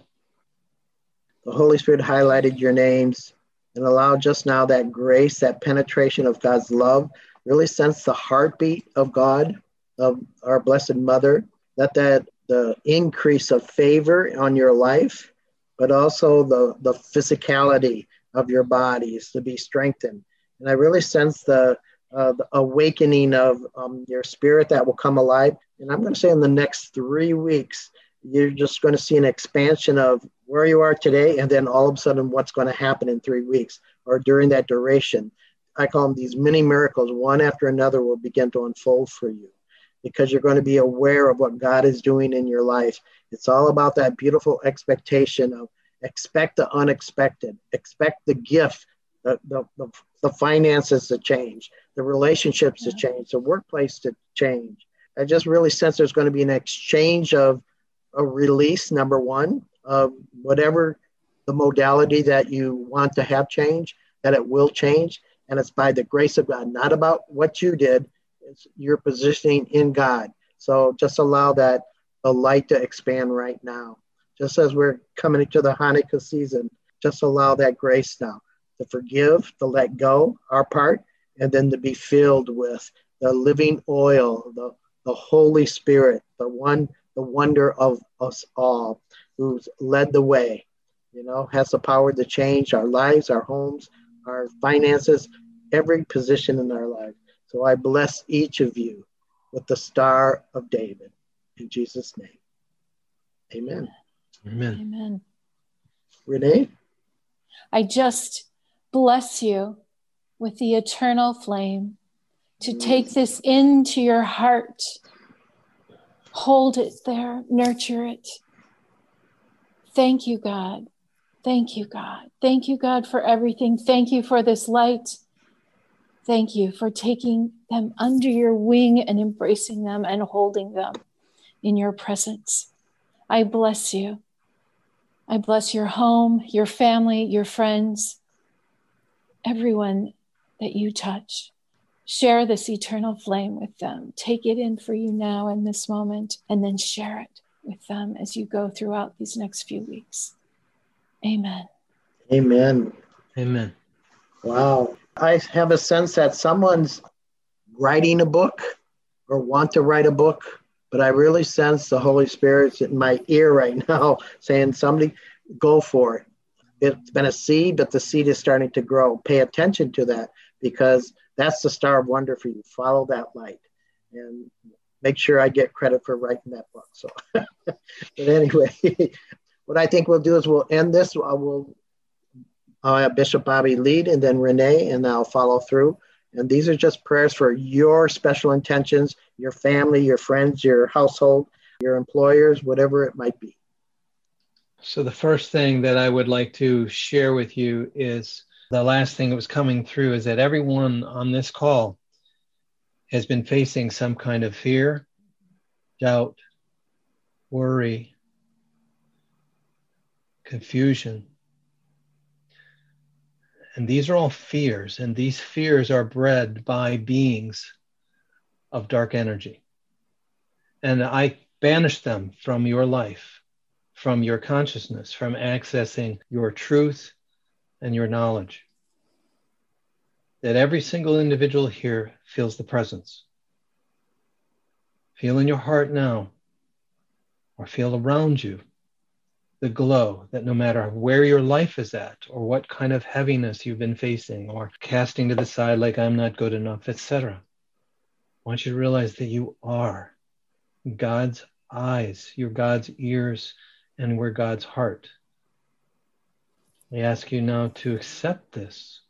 The Holy Spirit highlighted your names and allowed just now that grace, that penetration of God's love, really sense the heartbeat of God, of our Blessed Mother. Let that the increase of favor on your life, but also the, the physicality of your bodies to be strengthened. And I really sense the, uh, the awakening of um, your spirit that will come alive. And I'm going to say in the next three weeks, you're just going to see an expansion of where you are today, and then all of a sudden, what's going to happen in three weeks or during that duration. I call them these mini miracles, one after another will begin to unfold for you because you're going to be aware of what God is doing in your life. It's all about that beautiful expectation of expect the unexpected, expect the gift, the, the, the, the finances to change, the relationships to change, the workplace to change. I just really sense there's going to be an exchange of a release, number one, of whatever the modality that you want to have change, that it will change. And it's by the grace of God, not about what you did, it's your positioning in God. So just allow that the light to expand right now. Just as we're coming into the Hanukkah season, just allow that grace now to forgive, to let go our part, and then to be filled with the living oil, the, the Holy Spirit, the one, the wonder of us all, who's led the way, you know, has the power to change our lives, our homes, our finances, every position in our life. So I bless each of you with the Star of David. In Jesus' name. Amen. Amen. Amen. Renee? I just bless you with the eternal flame to mm. take this into your heart. Hold it there, nurture it. Thank you, God. Thank you, God. Thank you, God, for everything. Thank you for this light. Thank you for taking them under your wing and embracing them and holding them in your presence. I bless you. I bless your home, your family, your friends, everyone that you touch. Share this eternal flame with them. Take it in for you now in this moment, and then share it with them as you go throughout these next few weeks. Amen. Amen. Amen. Wow. I have a sense that someone's writing a book or want to write a book, but I really sense the Holy Spirit's in my ear right now saying, somebody go for it. It's been a seed, but the seed is starting to grow. Pay attention to that because that's the star of wonder for you. Follow that light and make sure I get credit for writing that book. So, but anyway, what I think we'll do is we'll end this. I will I'll have Bishop Bobby lead and then Renee, and I'll follow through. And these are just prayers for your special intentions, your family, your friends, your household, your employers, whatever it might be. So, the first thing that I would like to share with you is the last thing that was coming through is that everyone on this call has been facing some kind of fear, doubt, worry, confusion. And these are all fears, and these fears are bred by beings of dark energy. And I banish them from your life, from your consciousness, from accessing your truth and your knowledge. That every single individual here feels the presence. Feel in your heart now, or feel around you the glow that no matter where your life is at, or what kind of heaviness you've been facing, or casting to the side like I'm not good enough, etc. I want you to realize that you are God's eyes, you're God's ears, and we're God's heart. I ask you now to accept this,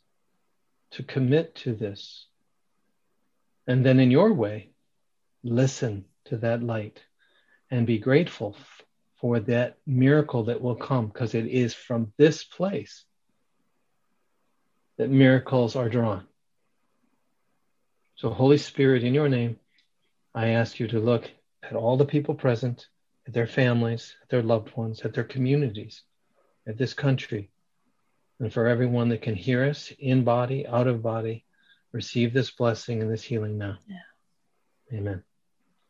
to commit to this, and then in your way, listen to that light and be grateful for that miracle that will come because it is from this place that miracles are drawn. So, Holy Spirit, in your name, I ask you to look at all the people present, at their families, at their loved ones, at their communities, at this country, and for everyone that can hear us in body, out of body, receive this blessing and this healing now. Yeah. Amen.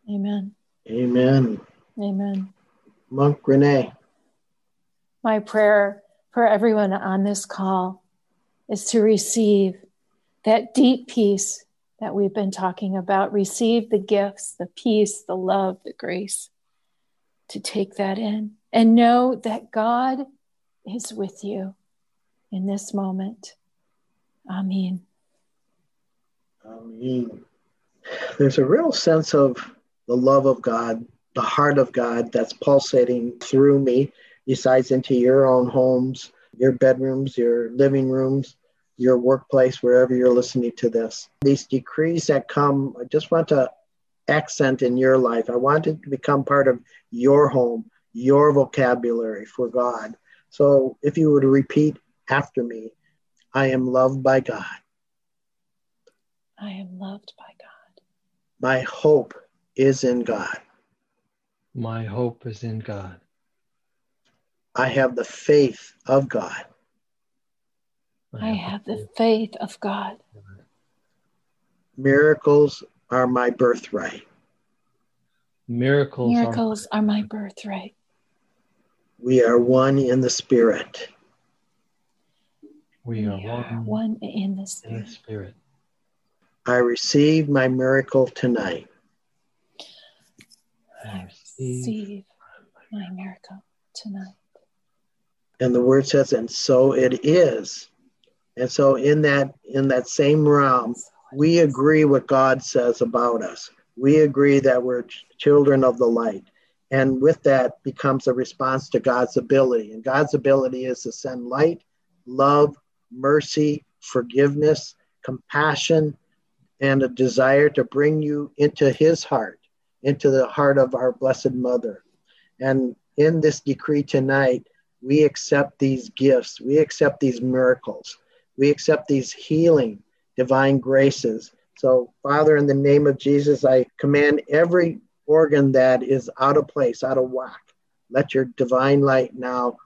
Amen. Amen. Amen. Monk Renee. My prayer for everyone on this call is to receive that deep peace that we've been talking about. Receive the gifts, the peace, the love, the grace, to take that in and know that God is with you in this moment. Amen. Amen. There's a real sense of the love of God, the heart of God that's pulsating through me, resides into your own homes, your bedrooms, your living rooms, your workplace, wherever you're listening to this. These decrees that come, I just want to accent in your life. I want it to become part of your home, your vocabulary for God. So if you were to repeat after me. I am loved by God. I am loved by God. My hope is in God. My hope is in God. I have the faith of God. I have the faith of God. Miracles are my birthright. Miracles, Miracles are, are my birthright. We are one in the Spirit. We are, one, one in the Spirit. In the Spirit. I receive my miracle tonight. I receive my miracle tonight. And the word says, and so it is. And so in that in that same realm, we agree what God says about us. We agree that we're children of the light. And with that becomes a response to God's ability. And God's ability is to send light, love, mercy, forgiveness, compassion, and a desire to bring you into his heart, into the heart of our Blessed Mother. And in this decree tonight, we accept these gifts, we accept these miracles, we accept these healing divine graces. So, Father, in the name of Jesus, I command every organ that is out of place, out of whack, let your divine light now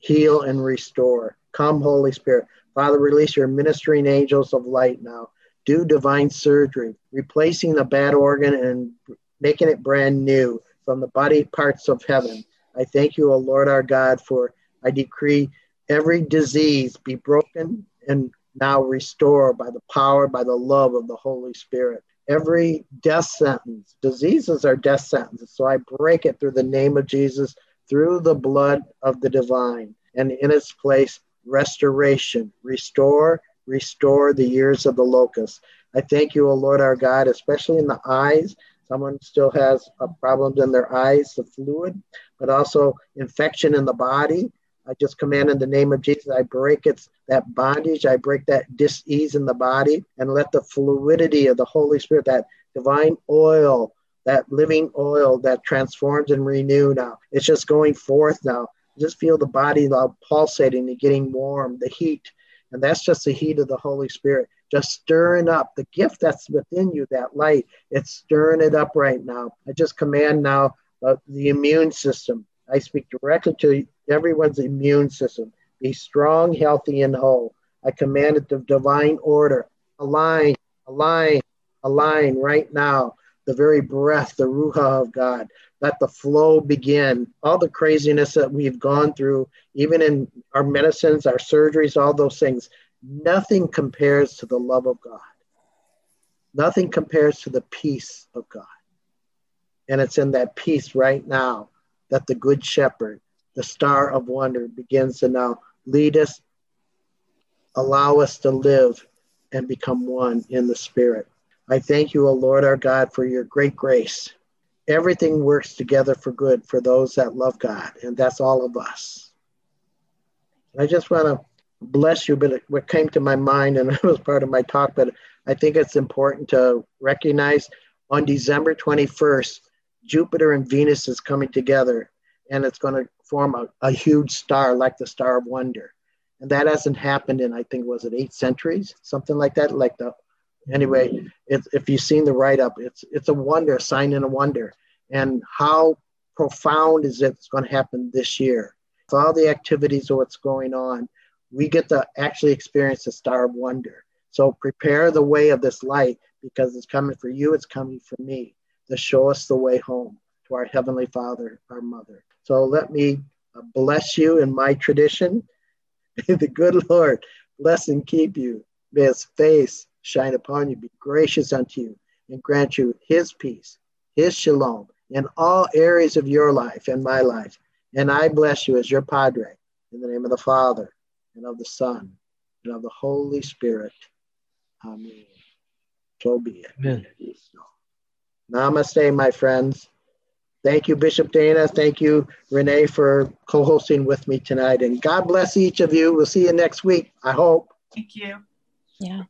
heal, and restore. Come, Holy Spirit. Father, release your ministering angels of light now. Do divine surgery, replacing the bad organ and making it brand new from the body parts of heaven. I thank you, O Lord our God, for I decree every disease be broken and now restored by the power, by the love of the Holy Spirit. Every death sentence, diseases are death sentences. So I break it through the name of Jesus, through the blood of the divine. And in its place, restoration, restore, restore the years of the locust. I thank you, O Lord our God, especially in the eyes. Someone still has uh, problems in their eyes, the fluid, but also infection in the body. I just command in the name of Jesus, I break its that bondage, I break that dis-ease in the body, and let the fluidity of the Holy Spirit, that divine oil, that living oil that transforms and renew now. It's just going forth now. Just feel the body pulsating and getting warm, the heat. And that's just the heat of the Holy Spirit, just stirring up the gift that's within you, that light. It's stirring it up right now. I just command now uh, the immune system. I speak directly to everyone's immune system. Be strong, healthy, and whole. I command it to divine order. Align, align, align right now. The very breath, the Ruach of God. Let the flow begin. All the craziness that we've gone through, even in our medicines, our surgeries, all those things, nothing compares to the love of God. Nothing compares to the peace of God. And it's in that peace right now that the Good Shepherd, the Star of Wonder, begins to now lead us, allow us to live and become one in the Spirit. I thank you, O Lord our God, for your great grace everything works together for good for those that love God, and that's all of us. I just want to bless you, but what came to my mind, and it was part of my talk, but I think it's important to recognize on December 21st, Jupiter and Venus is coming together, and it's going to form a, a huge star like the Star of Wonder. And that hasn't happened in, I think, was it eight centuries, something like that, like the anyway, if you've seen the write up, it's it's a wonder, a sign and a wonder. And how profound is it It's going to happen this year? With all the activities of what's going on, we get to actually experience the star of wonder. So prepare the way of this light because it's coming for you, it's coming for me to show us the way home to our Heavenly Father, our Mother. So let me uh, bless you in my tradition. May the good Lord bless and keep you. May his face shine upon you, be gracious unto you, and grant you his peace, his shalom in all areas of your life and my life. And I bless you as your Padre in the name of the Father and of the Son and of the Holy Spirit. Amen. So be it. Amen. Namaste, my friends. Thank you, Bishop Dana. Thank you, Renee, for co hosting with me tonight. And God bless each of you. We'll see you next week, I hope. Thank you. Yeah.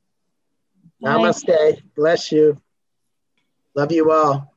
Namaste. Bless you. Love you all.